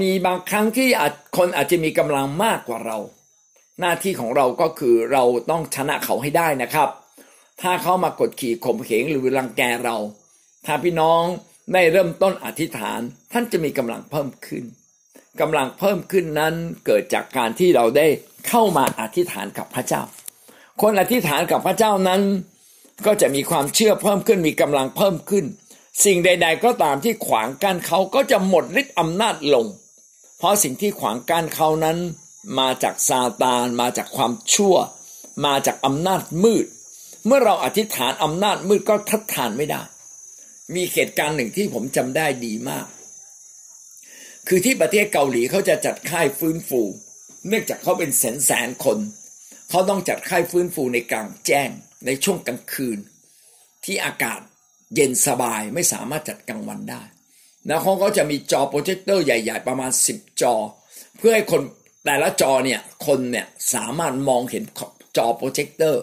มีบางครั้งที่คนอาจจะมีกำลังมากกว่าเรา หน้าที่ของเราก็คือเราต้องชนะเขาให้ได้นะครับ ถ้าเขามากดขี่ข่มเหงหรือรังแกเรา ถ้าพี่น้อง ได้เริ่มต้นอธิษฐานท่านจะมีกำลังเพิ่มขึ้นกำลังเพิ่มขึ้นนั้นเกิดจากการที่เราได้เข้ามาอธิษฐานกับพระเจ้า คนอธิษฐานกับพระเจ้านั้น ก็จะมีความเชื่อเพิ่มขึ้นมีกำลังเพิ่มขึ้น สิ่งใด ๆ ก็ตามที่ขวางกั้นเขาก็จะหมดฤทธิ์อำนาจลง เพราะสิ่งที่ขวางกั้นเขานั้น มาจากซาตาน มาจากความชั่ว มาจากอำนาจมืด เมื่อเราอธิษฐานอำนาจมืดก็ทัดทานไม่ได้ มีเหตุการณ์หนึ่งที่ผมจำได้ดีมาก คือที่ประเทศเกาหลีเขาจะจัดค่ายฟื้นฟู เนื่องจากเขาเป็นแสนแสนคน เขาต้องจัดค่ายฟื้นฟูในกลางแจ้งในช่วงกลางคืน ที่อากาศเย็นสบายไม่สามารถจัดกลางวันได้ แล้วเขาก็จะมีจอโปรเจคเตอร์ใหญ่ ๆ ประมาณ 10 จอ เพื่อให้คนแต่ละจอเนี่ยคนเนี่ยสามารถมองเห็นจอโปรเจคเตอร์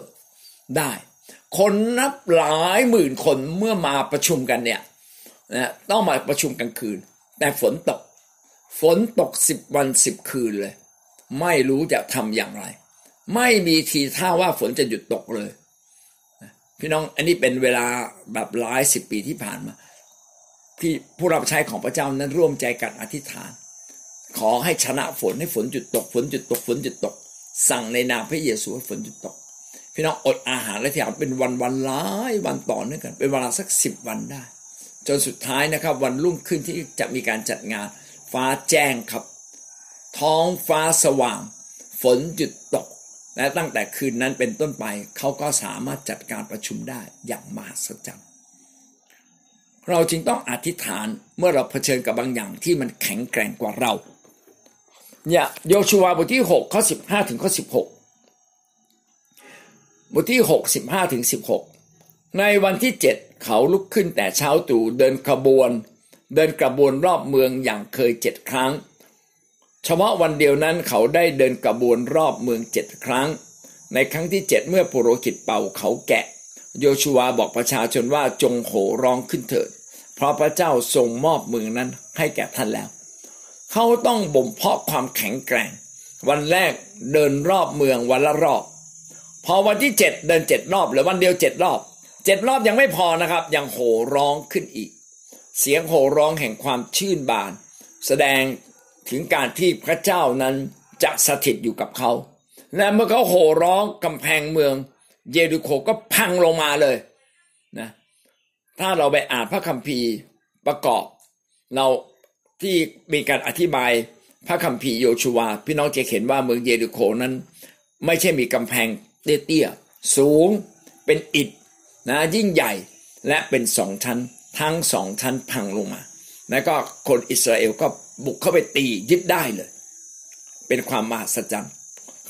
ได้ คนนับหลายหมื่นคนเมื่อมาประชุมกันเนี่ยนะต้องมาประชุมกลางคืน แต่ฝนตก ฝนตกสิบวันสิบคืนเลย ไม่รู้จะทำอย่างไร ไม่มีทีท่าว่าฝนจะหยุดตกเลยพี่น้องอันนี้เป็นเวลาแบบหลายสิบปีที่ผ่านมา ที่ผู้รับใช้ของพระเจ้านั้นร่วมใจกันอธิษฐาน ขอให้ชนะฝนให้ฝนหยุดตก ฝนหยุดตก ฝนหยุดตก สั่งในนามพระเยซูให้ฝนหยุดตก พี่น้องอดอาหารและที่อาเป็นวันวันหลายวันต่อเนื่องกัน เป็นเวลาสักสิบวันได้ จนสุดท้ายนะครับ วันรุ่งขึ้นที่จะมีการจัดงาน ฟ้าแจ้งครับ ท้องฟ้าสว่าง ฝนหยุดตก และตั้งแต่คืนนั้นเป็นต้นไปเขาก็สามารถจัดการประชุมได้อย่างมหัศจรรย์เราจึงต้องอธิษฐานเมื่อเราเผชิญกับบางอย่างที่มันแข็งแกร่งกว่าเราเนี่ยโยชูวาบทที่6ข้อ15 ถึงข้อ16 บทที่ 6 15ถึง16 ในวันที่ 7 เขาลุกขึ้นแต่เช้าตู่เดินขบวน เดินกระบวนรอบเมืองอย่างเคยเจ็ดครั้ง เฉพาะวันเดียวนั้นเขาได้เดินกระบวนรอบเมืองเจ็ดครั้ง ในครั้งที่เจ็ดเมื่อปุโรหิตเป่าเขาแกะ โยชูวาบอกประชาชนว่าจงโห่ร้องขึ้นเถิด เพราะพระเจ้าทรงมอบเมืองนั้นให้แก่ท่านแล้ว เขาต้องบ่มเพาะความแข็งแกร่ง วันแรกเดินรอบเมืองวันละรอบ พอวันที่เจ็ดเดินเจ็ดรอบหรือวันเดียวเจ็ดรอบเจ็ดรอบยังไม่พอนะครับ ยังโห่ร้องขึ้นอีก เสียงโห่ร้องแห่งความชื่นบาน แสดงถึงการที่พระเจ้านั้นจะสถิตอยู่กับเขา และเมื่อเขาโห่ร้องกำแพงเมือง เยรูโคก็พังลงมาเลยนะถ้าเราไปอ่านพระคัมภีร์ประกอบ เราที่มีการอธิบายพระคัมภีร์โยชูวา พี่น้องจะเห็นว่าเมืองเยรูโคนั้น ไม่ใช่มีกำแพง เตี้ยๆสูงเป็นอิฐนะยิ่งใหญ่และเป็นสองชั้นทั้งสองชั้นพังลงมา แล้วก็คนอิสราเอลก็บุกเข้าไปตียึดได้เลย เป็นความมหัศจรรย์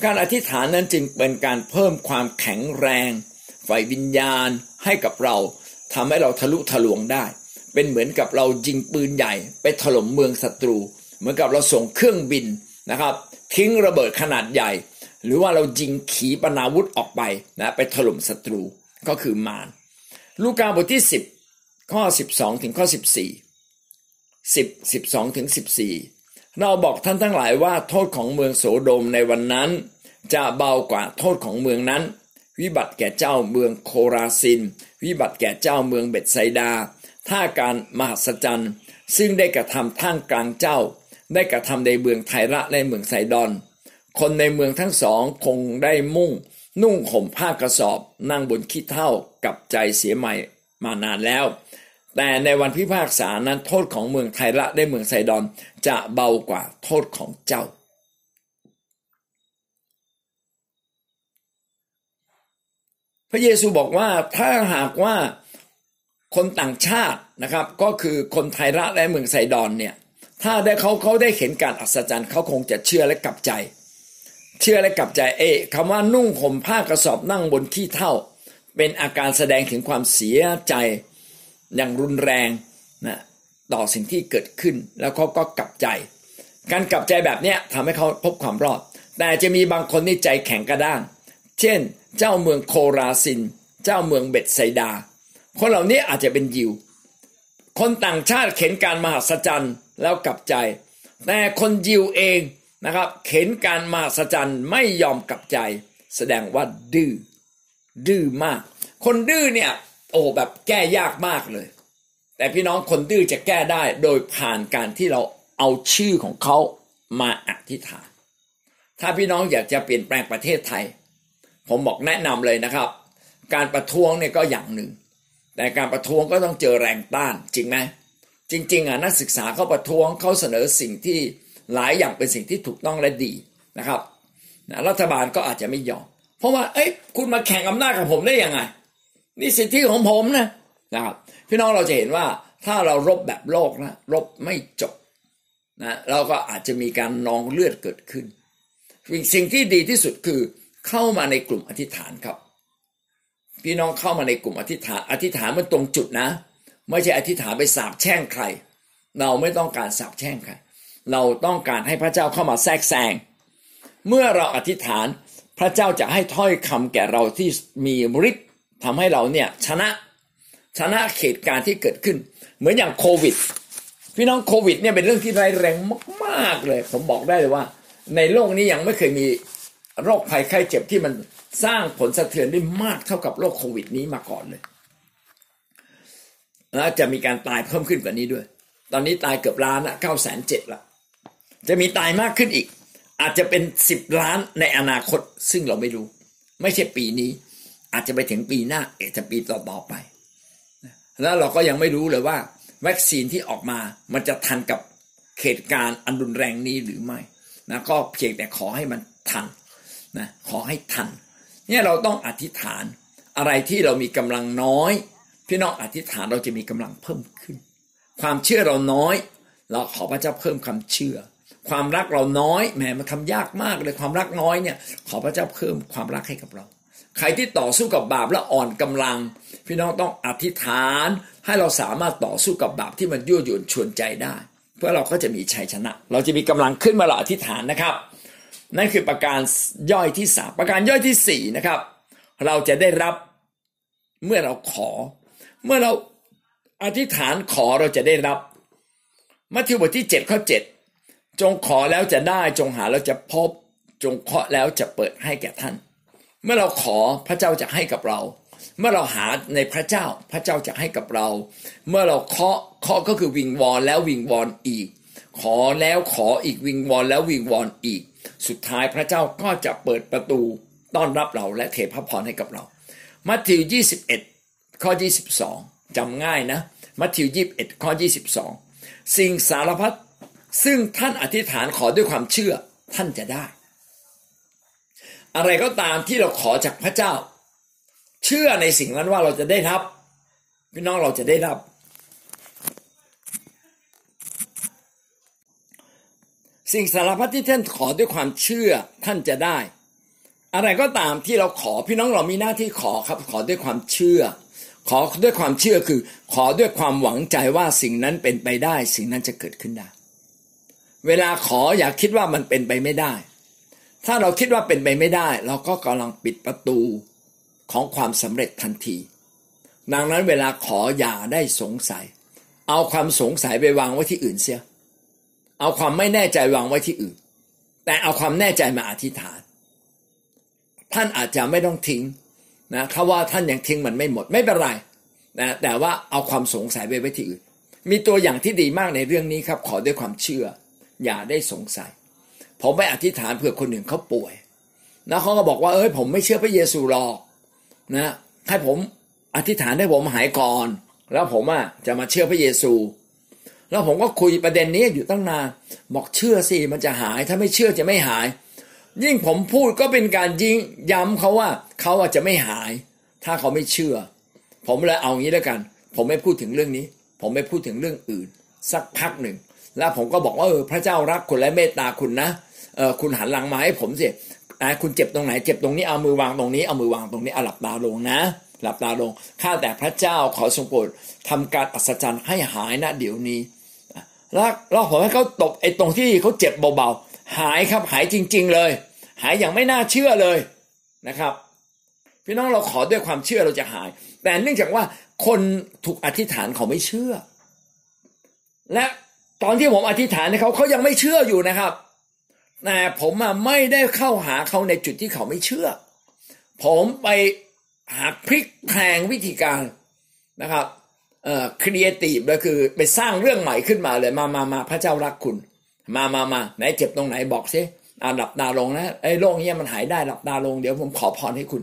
การอธิษฐานนั้นจึงเป็นการเพิ่มความแข็งแรงฝ่ายวิญญาณให้กับเราทำให้เราทะลุทะลวงได้ เป็นเหมือนกับเรายิงปืนใหญ่ไปถล่มเมืองศัตรู เหมือนกับเราส่งเครื่องบินนะครับ ทิ้งระเบิดขนาดใหญ่ หรือว่าเรายิงขีปนาวุธออกไปนะไปถล่มศัตรูก็คือมารลูกาบทที่ 10 ข้อ 12 ถึงข้อ 14 10 12 ถึง 14 เราบอกท่านทั้งหลายว่าโทษของเมืองโสโดมในวันนั้น จะเบากว่าโทษของเมืองนั้น วิบัติแก่เจ้าเมืองโคราซิน วิบัติแก่เจ้าเมืองเบตไซดา ท่าการมหัศจรรย์ ซึ่งได้กระทำท่ามกลางเจ้า ได้กระทำในเมืองไทระและเมืองไซดอน คนในเมืองทั้งสองคงได้มุ่ง นุ่งห่มผ้ากระสอบ นั่งบนขี้เท่ากับใจเสียใหม่มานานแล้ว แต่ในวันพิพากษานั้นโทษของเมืองไทยละได้เมืองไซดอนจะเบากว่าโทษของเจ้า พระเยซูบอกว่าถ้าหากว่าคนต่างชาตินะครับ ก็คือคนไทยระและเมืองไซดอนเนี่ยถ้าได้เขาเขาได้เห็นการอัศจรรย์เขาคงจะเชื่อและกลับใจ เชื่อและกลับใจเอคำว่านุ่งห่มผ้ากระสอบนั่งบนขี้เท่า เป็นอาการแสดงถึงความเสียใจอย่างรุนแรงนะต่อสิ่งที่เกิดขึ้นแล้วเขาก็กลับใจ การกลับใจแบบนี้ทำให้เขาพบความรอด แต่จะมีบางคนที่ใจแข็งกระด้าง เช่น เจ้าเมืองโคราซิน เจ้าเมืองเบตไซดา คนเหล่านี้อาจจะเป็นยิว คนต่างชาติเข็นการมหัศจรรย์แล้วกลับใจ แต่คนยิวเอง นะครับ เข็นการมหัศจรรย์ไม่ยอมกลับใจ แสดงว่าดื้อดื้อมาก คนดื้อเนี่ยโอ้แบบแก้ยากมากเลย แต่พี่น้องคนดื้อจะแก้ได้โดยผ่านการที่เราเอาชื่อของเขามาอธิษฐาน ถ้าพี่น้องอยากจะเปลี่ยนแปลงประเทศไทย ผมบอกแนะนำเลยนะครับ การประท้วงเนี่ยก็อย่างหนึ่ง แต่การประท้วงก็ต้องเจอแรงต้านจริงไหมจริงๆอะนักศึกษาเขาประท้วงเขาเสนอสิ่งที่ หลายอย่างเป็นสิ่งที่ถูกต้องและดีนะครับรัฐบาลก็อาจจะไม่ยอม เพราะว่า เอ้ยคุณมาแข่งอำนาจกับผมได้ยังไง นี่สิทธิของผมนะนะครับ พี่น้องเราจะเห็นว่าถ้าเรารบแบบโลกนะรบไม่จบนะเราก็อาจจะมีการนองเลือดเกิดขึ้น สิ่งที่ดีที่สุดคือเข้ามาในกลุ่มอธิษฐานครับ พี่น้องเข้ามาในกลุ่มอธิษฐาน อธิษฐานมันตรงจุดนะ ไม่ใช่อธิษฐานไปสาบแช่งใคร เราไม่ต้องการสาบแช่งใคร เราต้องการให้พระเจ้าเข้ามาแทรกแซง เมื่อเราอธิษฐานพระเจ้าจะให้ถ้อยคำแก่เราที่มีฤทธิ์ทำให้เราเนี่ยชนะชนะเหตุการณ์ที่เกิดขึ้น เหมือนอย่างโควิด พี่น้องโควิดเนี่ยเป็นเรื่องที่ร้ายแรงมากๆเลย ผมบอกได้เลยว่า ในโลกนี้ยังไม่เคยมีโรคภัยไข้เจ็บที่มันสร้างผลสะเทือนได้มากเท่ากับโรคโควิดนี้มาก่อนเลยแล้วจะมีการตายเพิ่มขึ้นกว่านี้ด้วย ตอนนี้ตายเกือบล้านละเก้าแสนเจ็ดละ จะมีตายมากขึ้นอีก อาจจะเป็นสิบล้านในอนาคต ซึ่งเราไม่รู้ ไม่ใช่ปีนี้ อาจจะไปถึงปีหน้าเอจะปีต่อๆไป แล้วเราก็ยังไม่รู้เลยว่า วัคซีนที่ออกมามันจะทันกับเหตุการณ์อันรุนแรงนี้หรือไม่นะก็เพียงแต่ขอให้มันทันนะขอให้ทันเนี่ยเราต้องอธิษฐานอะไรที่เรามีกำลังน้อย พี่น้องอธิษฐานเราจะมีกำลังเพิ่มขึ้น ความเชื่อเราน้อย เราขอพระเจ้าเพิ่มความเชื่อ ความรักเราน้อยแหมมันทายากมากเลยความรักน้อยเนี่ย ขอพระเจ้าเพิ่มความรักให้กับเรา ใครที่ต่อสู้กับบาปและอ่อนกำลัง พี่น้องต้องอธิษฐานให้เราสามารถต่อสู้กับบาปที่มันยั่วยวนชวนใจได้ เพื่อเราก็จะมีชัยชนะ เราจะมีกำลังขึ้นมาเราอธิษฐานนะครับ นั่นคือประการย่อยที่สามประการย่อยที่สี่นะครับ เราจะได้รับเมื่อเราขอ เมื่อเราอธิษฐานขอเราจะได้รับมัทธิวบทที่เจ็ดข้อเจงขอแล้วจะได้จงหาแล้วจะพบ จงเคาะแล้วจะเปิดให้แก่ท่าน เมื่อเราขอพระเจ้าจะให้กับเรา เมื่อเราหาในพระเจ้าพระเจ้าจะให้กับเรา เมื่อเราเคาะเคาะก็คือวิงวอนแล้ววิงวอนอีก ขอแล้วขออีกวิงวอนแล้ววิงวอนอีก สุดท้ายพระเจ้าก็จะเปิดประตูต้อนรับเราและเทพระพรให้กับเรา มัทธิว 21 ข้อ 22จำง่ายนะ มัทธิว 21 ข้อ 22 สิ่งสารพัด ซึ่งท่านอธิษฐานขอด้วยความเชื่อท่านจะได้ อะไรก็ตามที่เราขอจากพระเจ้า เชื่อในสิ่งนั้นว่าเราจะได้รับ พี่น้องเราจะได้รับ สิ่งสารพัดที่ท่านขอด้วยความเชื่อท่านจะได้ อะไรก็ตามที่เราขอพี่น้องเรามีหน้าที่ขอครับขอด้วยความเชื่อ ขอด้วยความเชื่อคือ ขอด้วยความหวังใจว่าสิ่งนั้นเป็นไปได้ สิ่งนั้นจะเกิดขึ้นได้ เวลาขออย่าคิดว่ามันเป็นไปไม่ได้ ถ้าเราคิดว่าเป็นไปไม่ได้ เราก็กำลังปิดประตูของความสำเร็จทันที ดังนั้นเวลาขออย่าได้สงสัย เอาความสงสัยไปวางไว้ที่อื่นเสีย เอาความไม่แน่ใจวางไว้ที่อื่น แต่เอาความแน่ใจมาอธิษฐาน ท่านอาจจะไม่ต้องทิ้งนะเขาว่าท่านยังทิ้งมันไม่หมดไม่เป็นไรนะแต่ว่าเอาความสงสัยไปไว้ที่อื่น มีตัวอย่างที่ดีมากในเรื่องนี้ครับ ขอด้วยความเชื่อ อย่าได้สงสัย ผมไปอธิษฐานเผื่อคนหนึ่งเขาป่วยนะเขาก็บอกว่าเอ้ยผมไม่เชื่อพระเยซูหรอกนะให้ผมอธิษฐานให้ผมหายก่อน แล้วผมอะจะมาเชื่อพระเยซู แล้วผมก็คุยประเด็นนี้อยู่ตั้งนานบอกเชื่อสิมันจะหาย ถ้าไม่เชื่อจะไม่หาย ยิ่งผมพูดก็เป็นการยิงย้ำเขาว่าเขาอาจจะไม่หาย ถ้าเขาไม่เชื่อ ผมเลยเอางี้แล้วกัน ผมไม่พูดถึงเรื่องนี้ ผมไม่พูดถึงเรื่องอื่น สักพักหนึ่ง แล้วผมก็บอกว่าเออพระเจ้ารักคุณและเมตตาคุณนะเออคุณหันหลังมาให้ผมสินะคุณเจ็บตรงไหนเจ็บตรงนี้เอามือวางตรงนี้เอามือวางตรงนี้เอาหลับตาลงนะ หลับตาลงข้าแต่พระเจ้าขอทรงโปรดทำการอัศจรรย์ให้หายนะเดี๋ยวนี้แล้วผมให้เขาตบไอ้ตรงที่เขาเจ็บเบาๆหายครับหายจริง ๆเลย หายอย่างไม่น่าเชื่อเลยนะครับ พี่น้องเราขอด้วยความเชื่อเราจะหาย แต่เนื่องจากว่าคนถูกอธิษฐานเขาไม่เชื่อ และ ตอนที่ผมอธิษฐานให้เขาเขายังไม่เชื่ออยู่นะครับแต่ผมไม่ได้เข้าหาเขาในจุดที่เขาไม่เชื่อ ผมไปหาพลิกแพลงวิธีการนะครับเอ่อครีเอทีฟเลยคือไปสร้างเรื่องใหม่ขึ้นมาเลยมามามาพระเจ้ารักคุณ มามามาไหนเจ็บตรงไหนบอกซิอ่าหลับตาลงนะไอ้โรคเนี้ยมันหายได้หลับตาลงเดี๋ยวผมขอพรให้คุณ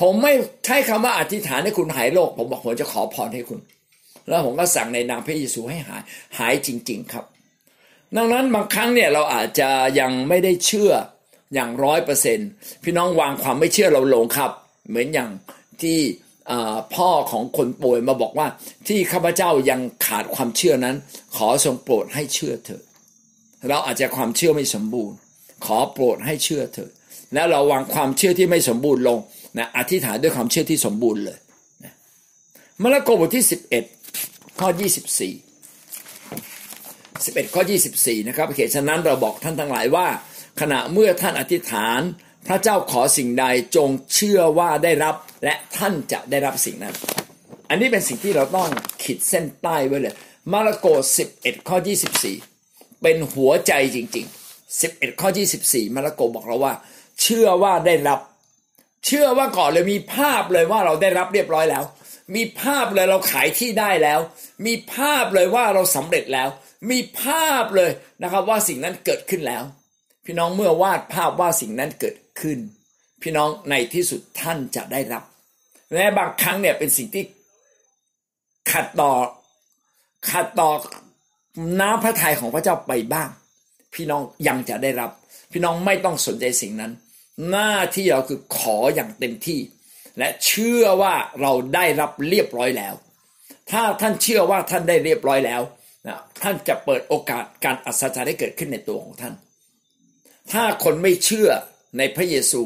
ผมไม่ใช้คำว่าอธิษฐานให้คุณหายโรคผมบอกผมจะขอพรให้คุณ แล้วผมก็สั่งในนามพระเยซูให้หายหายจริง ๆ ครับ ดังนั้นบางครั้งเนี่ยเราอาจจะยังไม่ได้เชื่ออย่างร้อยเปอร์เซ็นพี่น้องวางความไม่เชื่อเราลงครับ เหมือนอย่างที่พ่อของคนป่วยมาบอกว่า ที่ข้าพเจ้ายังขาดความเชื่อนั้น ขอทรงโปรดให้เชื่อเถอะเราอาจจะความเชื่อไม่สมบูรณ์ ขอโปรดให้เชื่อเถอะแล้วเราวางความเชื่อที่ไม่สมบูรณ์ลงนะอธิษฐานด้วยความเชื่อที่สมบูรณ์เลยนะมาระโกบทที่ 11 ข้อ 24 11 ข้อ 24 นะครับเขตฉะนั้นเราบอกท่านทั้งหลายว่า ขณะเมื่อท่านอธิษฐาน พระเจ้าขอสิ่งใดจงเชื่อว่าได้รับและท่านจะได้รับสิ่งนั้น อันนี้เป็นสิ่งที่เราต้องขีดเส้นใต้ไว้เลยมาระโก 11 ข้อ 24 เป็นหัวใจจริง ๆ 11 ข้อ 24 มาระโกบอกเราว่า เชื่อว่าได้รับ เชื่อว่าก่อนเลยมีภาพเลยว่าเราได้รับเรียบร้อยแล้ว มีภาพเลยเราขายที่ได้แล้ว มีภาพเลยว่าเราสำเร็จแล้ว มีภาพเลยนะครับว่าสิ่งนั้นเกิดขึ้นแล้ว พี่น้องเมื่อวาดภาพว่าสิ่งนั้นเกิดขึ้น พี่น้องในที่สุดท่านจะได้รับและบางครั้งเนี่ยเป็นสิ่งที่ขัดต่อขัดต่อน้ำพระทัยของพระเจ้าไปบ้าง พี่น้องยังจะได้รับ พี่น้องไม่ต้องสนใจสิ่งนั้น หน้าที่เราคือขออย่างเต็มที่ และเชื่อว่าเราได้รับเรียบร้อยแล้ว ถ้าท่านเชื่อว่าท่านได้เรียบร้อยแล้วนะท่านจะเปิดโอกาสการอัศจรรย์ให้เกิดขึ้นในตัวของท่าน ถ้าคนไม่เชื่อในพระเยซู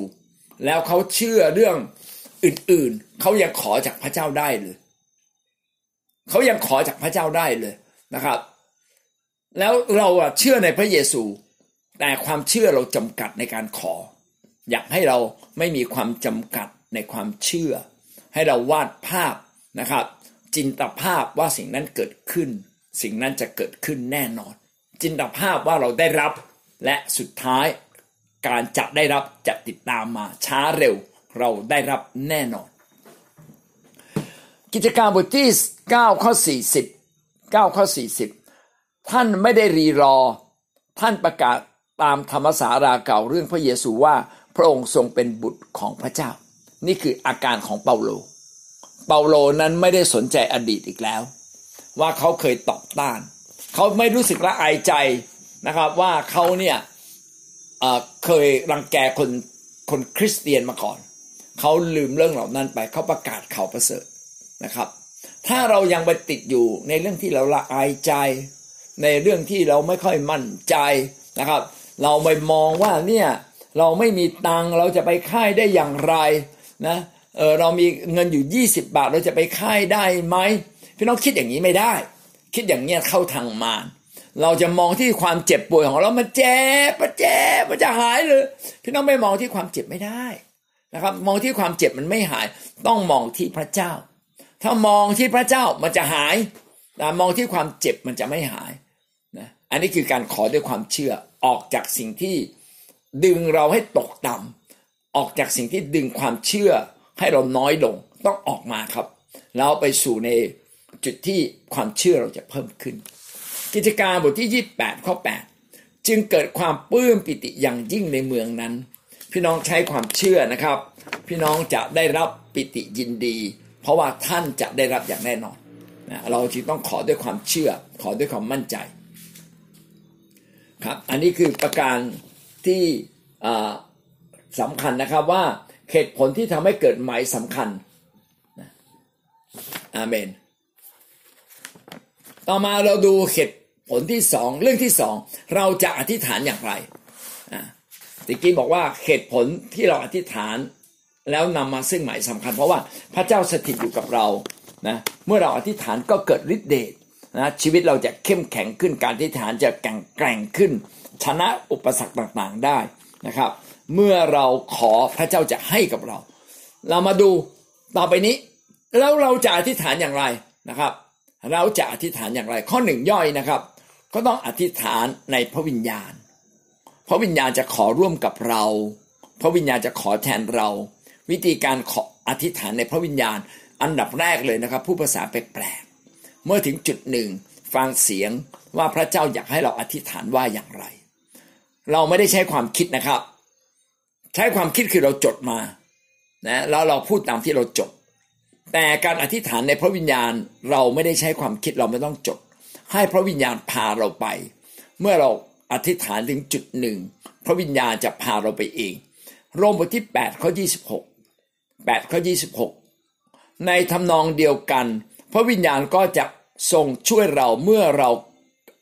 แล้วเขาเชื่อเรื่องอื่นๆ เขายังขอจากพระเจ้าได้เลย เขายังขอจากพระเจ้าได้เลยนะครับ แล้วเราอะเชื่อในพระเยซู แต่ความเชื่อเราจำกัดในการขอ อยากให้เราไม่มีความจำกัด ในความเชื่อ ให้เราวาดภาพนะครับ จินตภาพว่าสิ่งนั้นเกิดขึ้น สิ่งนั้นจะเกิดขึ้นแน่นอน จินตภาพว่าเราได้รับ และสุดท้ายการจะได้รับจะติดตามมาช้าเร็ว เราได้รับแน่นอน กิจการบทที่9ข้อ40 9ข้อ40 ท่านไม่ได้รีรอ ท่านประกาศตามธรรมสาราเก่าเรื่องพระเยซูว่าพระองค์ทรงเป็นบุตรของพระเจ้า นี่คืออาการของเปาโล เปาโลนั้นไม่ได้สนใจอดีตอีกแล้ว ว่าเขาเคยตอบต้าน เขาไม่รู้สึกละอายใจนะครับว่าเขาเนี่ยเคยรังแกคนคนคริสเตียนมาก่อน เขาลืมเรื่องเหล่านั้นไปเขาประกาศข่าวประเสริฐนะครับ ถ้าเรายังไปติดอยู่ในเรื่องที่เราละอายใจ ในเรื่องที่เราไม่ค่อยมั่นใจนะครับ เราไปมองว่าเนี่ยเราไม่มีตังเราจะไปค่ายได้อย่างไร นะเออเรามีเงินอยู่ 20 บาทเราจะไปค่ายได้ไหมพี่น้องคิดอย่างนี้ไม่ได้ คิดอย่างเนี้ยเข้าทางมารเราจะมองที่ความเจ็บป่วยของเรามันเจ็บมันเจ็บมันจะหายเลยพี่น้องไม่มองที่ความเจ็บไม่ได้นะครับ มองที่ความเจ็บมันไม่หาย ต้องมองที่พระเจ้า ถ้ามองที่พระเจ้ามันจะหายแต่มองที่ความเจ็บมันจะไม่หายนะอันนี้คือการขอด้วยความเชื่อออกจากสิ่งที่ดึงเราให้ตกต่ำ ออกจากสิ่งที่ดึงความเชื่อให้เราน้อยลงต้องออกมาครับ แล้วไปสู่ในจุดที่ความเชื่อเราจะเพิ่มขึ้น กิจการบทที่ 28 ข้อ 8 จึงเกิดความปลื้มปิติอย่างยิ่งในเมืองนั้น พี่น้องใช้ความเชื่อนะครับ พี่น้องจะได้รับปิติยินดี เพราะว่าท่านจะได้รับอย่างแน่นอนนะเราจึงต้องขอด้วยความเชื่อ ขอด้วยความมั่นใจครับ อันนี้คือประการที่ สำคัญนะครับว่าเหตุผลที่ทำให้เกิดหมายสำคัญอาเมน ต่อมาเราดูเหตุผลที่สองเรื่องที่สองเราจะอธิษฐานอย่างไรตะกี้บอกว่าเหตุผลที่เราอธิษฐานแล้วนำมาซึ่งหมายสำคัญ เพราะว่าพระเจ้าสถิตอยู่กับเรานะเมื่อเราอธิษฐานก็เกิดฤทธิ์เดชนะชีวิตเราจะเข้มแข็งขึ้นการอธิษฐานจะแข็งแกร่งขึ้น ชนะอุปสรรคต่างๆได้นะครับ เมื่อเราขอพระเจ้าจะให้กับเรา เรามาดูต่อไปนี้ แล้วเราจะอธิษฐานอย่างไรนะครับ เราจะอธิษฐานอย่างไร ข้อหนึ่งย่อยนะครับ ก็ต้องอธิษฐานในพระวิญญาณ พระวิญญาณจะขอร่วมกับเรา พระวิญญาณจะขอแทนเรา วิธีการขออธิษฐานในพระวิญญาณ อันดับแรกเลยนะครับ ผู้ภาษาแปลกๆเมื่อถึงจุดหนึ่งฟังเสียงว่าพระเจ้าอยากให้เราอธิษฐานว่าอย่างไร เราไม่ได้ใช้ความคิดนะครับ ใช้ความคิดคือเราจดมานะแล้วเราพูดตามที่เราจด แต่การอธิษฐานในพระวิญญาณเราไม่ได้ใช้ความคิดเราไม่ต้องจด ให้พระวิญญาณพาเราไป เมื่อเราอธิษฐานถึงจุดหนึ่งพระวิญญาณจะพาเราไปเองโรมบทที่8ข้อ26 8ข้อ26 ในทำนองเดียวกัน พระวิญญาณก็จะทรงช่วยเราเมื่อเรา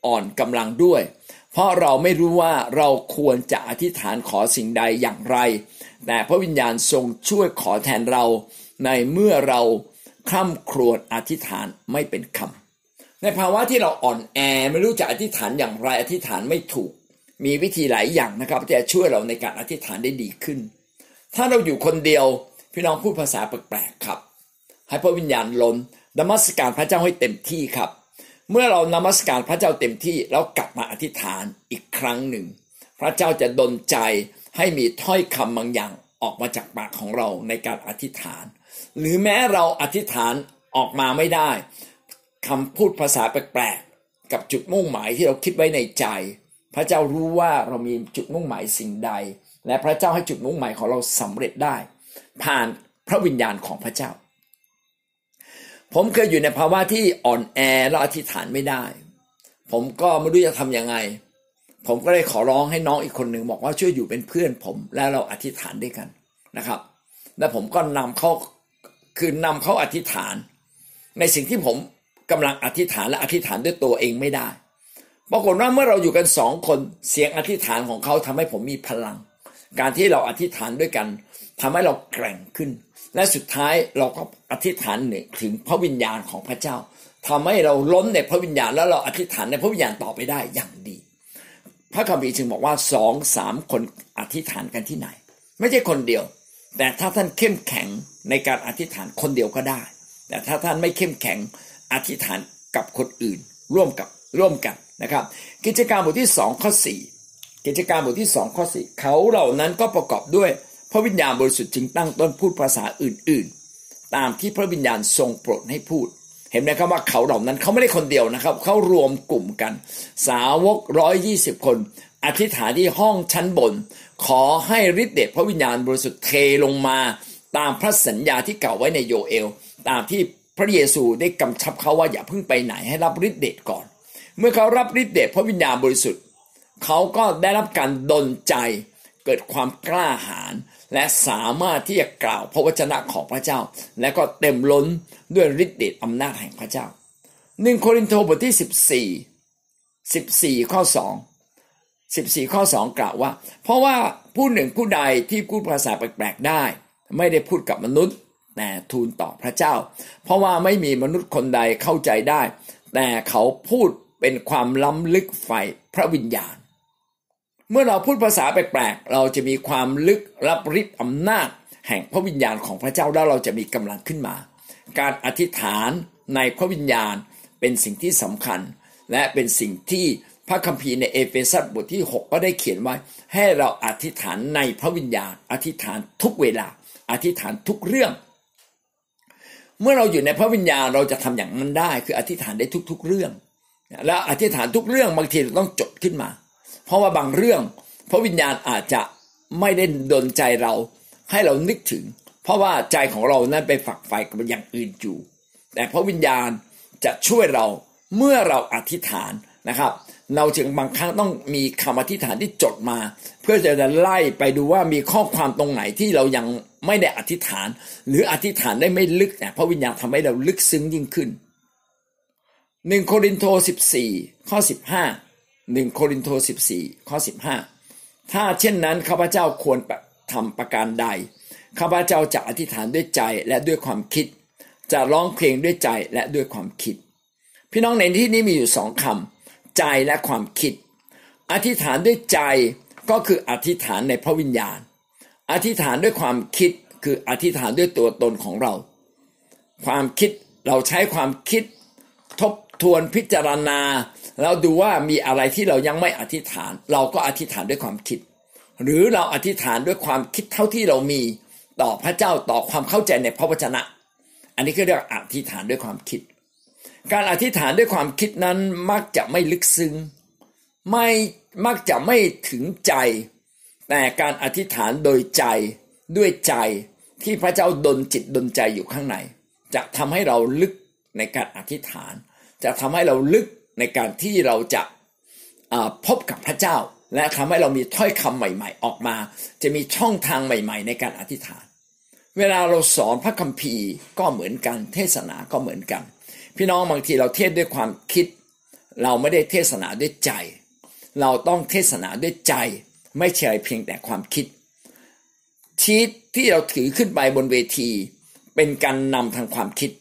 อ่อนกำลังด้วย เพราะเราไม่รู้ว่าเราควรจะอธิษฐานขอสิ่งใดอย่างไร แต่พระวิญญาณทรงช่วยขอแทนเราในเมื่อเราคร่ำครวญอธิษฐานไม่เป็นคำในภาวะที่เราอ่อนแอไม่รู้จะอธิษฐานอย่างไรอธิษฐานไม่ถูก มีวิธีหลายอย่างนะครับที่จะช่วยเราในการอธิษฐานได้ดีขึ้น ถ้าเราอยู่คนเดียวพี่น้องพูดภาษาแปลกๆครับ ให้พระวิญญาณล้นนมัสการพระเจ้าให้เต็มที่ครับ เมื่อเรานมัสการพระเจ้าเต็มที่แล้วกลับมาอธิษฐานอีกครั้งหนึ่ง พระเจ้าจะดลใจให้มีถ้อยคำบางอย่างออกมาจากปากของเราในการอธิษฐาน หรือแม้เราอธิษฐานออกมาไม่ได้คำพูดภาษาแปลกๆ กับจุดมุ่งหมายที่เราคิดไว้ในใจ พระเจ้ารู้ว่าเรามีจุดมุ่งหมายสิ่งใด และพระเจ้าให้จุดมุ่งหมายของเราสำเร็จได้ ผ่านพระวิญญาณของพระเจ้า ผมเคยอยู่ในภาวะที่อ่อนแอและอธิษฐานไม่ได้ ผมก็ไม่รู้จะทำยังไง ผมก็เลยขอร้องให้น้องอีกคนหนึ่งบอกว่าช่วยอยู่เป็นเพื่อนผม แล้วเราอธิษฐานด้วยกันนะครับ และผมก็นำเขาคือนำเขาอธิษฐาน ในสิ่งที่ผมกำลังอธิษฐานและอธิษฐานด้วยตัวเองไม่ได้ ปรากฏว่าเมื่อเราอยู่กันสองคนเสียงอธิษฐานของเขาทำให้ผมมีพลัง การที่เราอธิษฐานด้วยกันทำให้เราแกร่งขึ้น และสุดท้ายเราก็อธิษฐานถึงพระวิญญาณของพระเจ้าทำให้เราล้นในพระวิญญาณแล้วเราอธิษฐานในพระวิญญาณต่อไปได้อย่างดี พระคัมภีร์จึงบอกว่าสองสามคนอธิษฐานกันที่ไหน ไม่ใช่คนเดียว แต่ถ้าท่านเข้มแข็งในการอธิษฐานคนเดียวก็ได้ แต่ถ้าท่านไม่เข้มแข็งอธิษฐานกับคนอื่น ร่วมกับร่วมกันนะครับ กิจการบทที่สองข้อสี่กิจการบทที่สองข้อสี่เขาเหล่านั้นก็ประกอบด้วย พระวิญญาณบริสุทธิ์จึงตั้งต้นพูดภาษาอื่นๆ ตามที่พระวิญญาณทรงโปรดให้พูด เห็นไหมครับว่าเขาเหล่านั้นเขาไม่ได้คนเดียวนะครับ เขารวมกลุ่มกัน สาวกร้อยยี่สิบคน อธิษฐานที่ห้องชั้นบน ขอให้ฤทธิเดชพระวิญญาณบริสุทธิ์เทลงมา ตามพระสัญญาที่เก่าไว้ในโยเอล ตามที่พระเยซูได้กำชับเขาว่าอย่าเพิ่งไปไหนให้รับฤทธิเดชก่อน เมื่อเขารับฤทธิเดชพระวิญญาณบริสุทธิ์เขาก็ได้รับการดลใจเกิดความกล้าหาญ และสามารถที่จะกล่าวพระวจนะของพระเจ้า และก็เต็มล้นด้วยฤทธิ์เดชอำนาจแห่งพระเจ้าหนึ่งโครินธ์บทที่ 14 14 ข้อ 2 14 ข้อ 2 กล่าวว่า เพราะว่าผู้หนึ่งผู้ใดที่พูดภาษาแปลกๆได้ ไม่ได้พูดกับมนุษย์ แต่ทูลต่อพระเจ้า เพราะว่าไม่มีมนุษย์คนใดเข้าใจได้ แต่เขาพูดเป็นความล้ำลึกไฟพระวิญญาณ เมื่อเราพูดภาษาแปลกๆ เราจะมีความลึกรับฤทธิ์อำนาจ แห่งพระวิญญาณของพระเจ้าแล้วเราจะมีกำลังขึ้นมา การอธิษฐานในพระวิญญาณเป็นสิ่งที่สำคัญ และเป็นสิ่งที่พระคัมภีร์ในเอเฟซัสบทที่ 6 ก็ได้เขียนไว้ ให้เราอธิษฐานในพระวิญญาณ อธิษฐานทุกเวลา อธิษฐานทุกเรื่อง เมื่อเราอยู่ในพระวิญญาณเราจะทำอย่างนั้นได้ คืออธิษฐานได้ทุก ๆ เรื่อง แล้วอธิษฐานทุกเรื่องบางทีเราต้องจดขึ้นมา เพราะว่าบางเรื่อง พระวิญญาณอาจจะไม่ได้ดนใจเราให้เรานึกถึง เพราะว่าใจของเรานั้นไปฝักใฝ่กับอย่างอื่นอยู่แต่พระวิญญาณจะช่วยเราเมื่อเราอธิษฐานนะครับ เราจึงบางครั้งต้องมีคำอธิษฐานที่จดมา เพื่อจะไล่ไปดูว่ามีข้อความตรงไหนที่เรายังไม่ได้อธิษฐาน หรืออธิษฐานได้ไม่ลึกแต่พระวิญญาณทำให้เราลึกซึ้งยิ่งขึ้นหนึ่งโครินโตสิบสี่ข้อสิบห้า หนึ่งโครินโตสิบสี่ข้อสิบห้าถ้าเช่นนั้นข้าพเจ้าควรทำประการใดข้าพเจ้าจะอธิษฐานด้วยใจและด้วยความคิด จะร้องเพลงด้วยใจและด้วยความคิด พี่น้องในที่นี้มีอยู่สองคำใจและความคิด อธิษฐานด้วยใจก็คืออธิษฐานในพระวิญญาณ อธิษฐานด้วยความคิดคืออธิษฐานด้วยตัวตนของเรา ความคิดเราใช้ความคิดทบ ทวนพิจารณา แล้วดูว่ามีอะไรที่เรายังไม่อธิษฐาน เราก็อธิษฐานด้วยความคิด หรือเราอธิษฐานด้วยความคิดเท่าที่เรามีต่อพระเจ้าต่อความเข้าใจในพระวจนะ อันนี้ก็เรียกอธิษฐานด้วยความคิด การอธิษฐานด้วยความคิดนั้นมักจะไม่ลึกซึ้งไม่มักจะไม่ถึงใจ แต่การอธิษฐานโดยใจด้วยใจที่พระเจ้าดลจิตดลใจอยู่ข้างใน จะทำให้เราลึกในการอธิษฐาน จะทำให้เราลึกในการที่เราจะพบกับพระเจ้า และทำให้เรามีถ้อยคำใหม่ ๆ ออกมา จะมีช่องทางใหม่ ๆ ในการอธิษฐาน เวลาเราสอนพระคัมภีร์ก็เหมือนกันเทศนาก็เหมือนกัน พี่น้องบางทีเราเทศด้วยความคิด เราไม่ได้เทศนาด้วยใจ เราต้องเทศนาด้วยใจ ไม่ใช่เพียงแต่ความคิดชีตที่เราถือขึ้นไปบนเวที เป็นการนำทางความคิด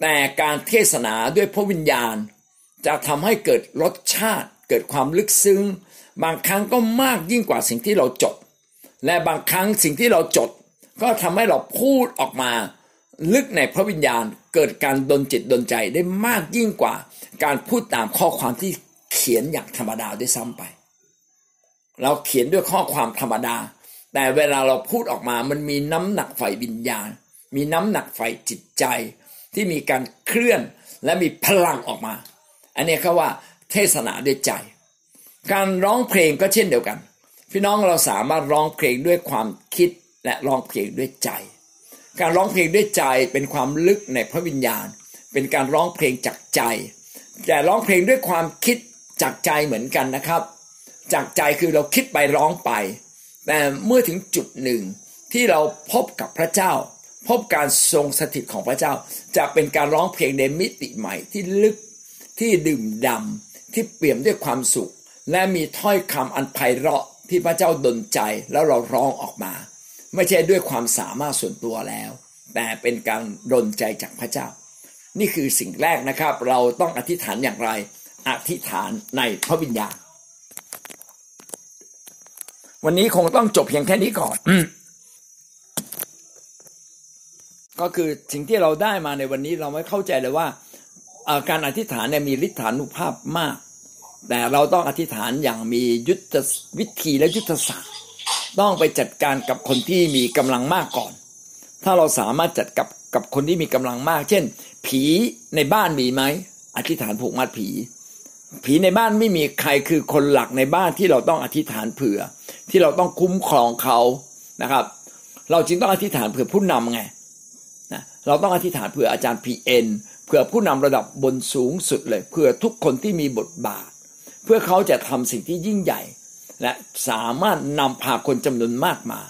แต่การเทศนาด้วยพระวิญญาณ จะทำให้เกิดรสชาติเกิดความลึกซึ้ง บางครั้งก็มากยิ่งกว่าสิ่งที่เราจด และบางครั้งสิ่งที่เราจด ก็ทำให้เราพูดออกมา ลึกในพระวิญญาณเกิดการดนจิตดนใจได้มากยิ่งกว่า การพูดตามข้อความที่เขียนอย่างธรรมดาด้วยซ้ำไป เราเขียนด้วยข้อความธรรมดา แต่เวลาเราพูดออกมามันมีน้ำหนักไฟวิญญาณ มีน้ำหนักไฟจิตใจ ที่มีการเคลื่อนและมีพลังออกมา อันนี้เขาว่าเทศนาด้วยใจ การร้องเพลงก็เช่นเดียวกัน พี่น้องเราสามารถร้องเพลงด้วยความคิดและร้องเพลงด้วยใจ การร้องเพลงด้วยใจเป็นความลึกในพระวิญญาณ เป็นการร้องเพลงจากใจ แต่ร้องเพลงด้วยความคิดจากใจเหมือนกันนะครับ จากใจคือเราคิดไปร้องไป แต่เมื่อถึงจุดหนึ่งที่เราพบกับพระเจ้า พบการทรงสถิตของพระเจ้า จะเป็นการร้องเพลงในมิติใหม่ที่ลึกที่ดื่มดำที่เปี่ยมด้วยความสุข และมีถ้อยคำอันไพเราะที่พระเจ้าดลใจแล้วเราร้องออกมา ไม่ใช่ด้วยความสามารถส่วนตัวแล้ว แต่เป็นการดลใจจากพระเจ้า นี่คือสิ่งแรกนะครับ เราต้องอธิษฐานอย่างไร อธิษฐานในพระวิญญาณวันนี้คงต้องจบเพียงแค่นี้ก่อน ก็คือสิ่งที่เราได้มาในวันนี้เราไม่เข้าใจเลยว่าการอธิษฐานเนี่ยมีฤทธานุภาพมาก แต่เราต้องอธิษฐานอย่างมียุทธวิธีและยุทธศาสตร์ ต้องไปจัดการกับคนที่มีกำลังมากก่อน ถ้าเราสามารถจัดกับกับคนที่มีกำลังมาก เช่น ผีในบ้านมีไหมอธิษฐานผูกมัดผี ผีในบ้านไม่มีใครคือคนหลักในบ้านที่เราต้องอธิษฐานเผื่อ ที่เราต้องคุ้มครองเขานะครับ เราจึงต้องอธิษฐานเผื่อผู้นำไง เราต้องอธิษฐานเผื่ออาจารย์พีเอ็นเพื่อผู้นำระดับบนสูงสุดเลยเพื่อทุกคนที่มีบทบาท เพื่อเขาจะทำสิ่งที่ยิ่งใหญ่ และสามารถนำพาคนจำนวนมากมา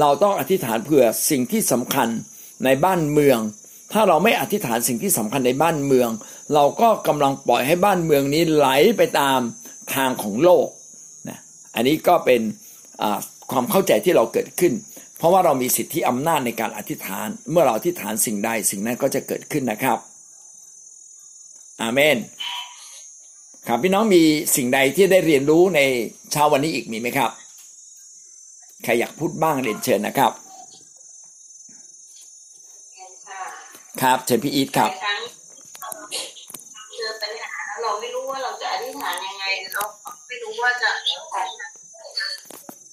เราต้องอธิษฐานเพื่อสิ่งที่สำคัญในบ้านเมือง ถ้าเราไม่อธิษฐานสิ่งที่สำคัญในบ้านเมือง เราก็กำลังปล่อยให้บ้านเมืองนี้ไหลไปตามทางของโลกนะอันนี้ก็เป็นความเข้าใจที่เราเกิดขึ้น เพราะว่าเรามีสิทธิอำนาจในการอธิษฐาน เมื่อเราอธิษฐานสิ่งใดสิ่งนั้นก็จะเกิดขึ้นนะครับอาเมนครับพี่น้องมีสิ่งใดที่ได้เรียนรู้ในเช้าวันนี้อีกมีไหมครับ ใครอยากพูดบ้างเรียนเชิญนะครับ ครับเชิญพี่อีทครับเจอปัญหาเราไม่รู้ว่าเราจะอธิษฐานยังไงเราไม่รู้ว่าจะ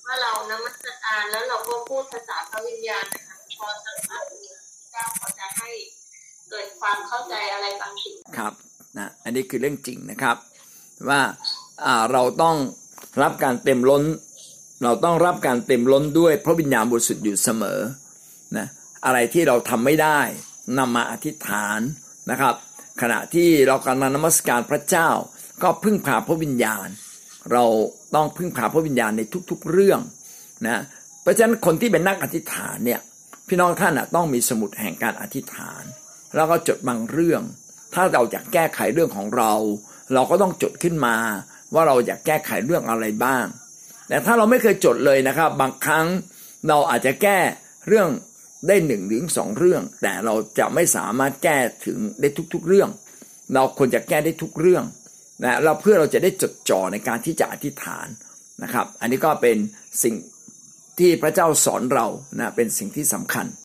ว่าเรานมัส การแล้วเราก็พูดภาษาพระวิญญาณนะคะพอสักพักเจ้าก็จะให้เกิดความเข้าใจอะไรบางสิ่งครับนะอันนี้คือเรื่องจริงนะครับ ว่าเราต้องรับการเต็มล้น เราต้องรับการเต็มล้นด้วยพระวิญญาณบริสุทธิ์อยู่เสมอนะอะไรที่เราทำไม่ได้นำมาอธิษฐานนะครับ ขณะที่เรากำลังนมัสการพระเจ้า ก็พึ่งพาพระวิญญาณ เราต้องพึ่งพาพระวิญญาณในทุกๆเรื่อง นะเพราะฉะนั้นคนที่เป็นนักอธิษฐานเนี่ยพี่น้องท่านต้องมีสมุดแห่งการอธิษฐาน แล้วก็จดบางเรื่อง ถ้าเราอยากแก้ไขเรื่องของเรา เราก็ต้องจดขึ้นมา ว่าเราอยากแก้ไขเรื่องอะไรบ้าง แต่ถ้าเราไม่เคยจดเลยนะครับ บางครั้งเราอาจจะแก้เรื่องได้หนึ่งหรือสองเรื่อง แต่เราจะไม่สามารถแก้ถึงได้ทุกๆเรื่อง เราควรจะแก้ได้ทุกเรื่องนะเราเพื่อเราจะได้จดจ่อในการที่จะอธิษฐานนะครับ อันนี้ก็เป็นสิ่ง ที่พระเจ้าสอนเรานะเป็นสิ่งที่สำคัญ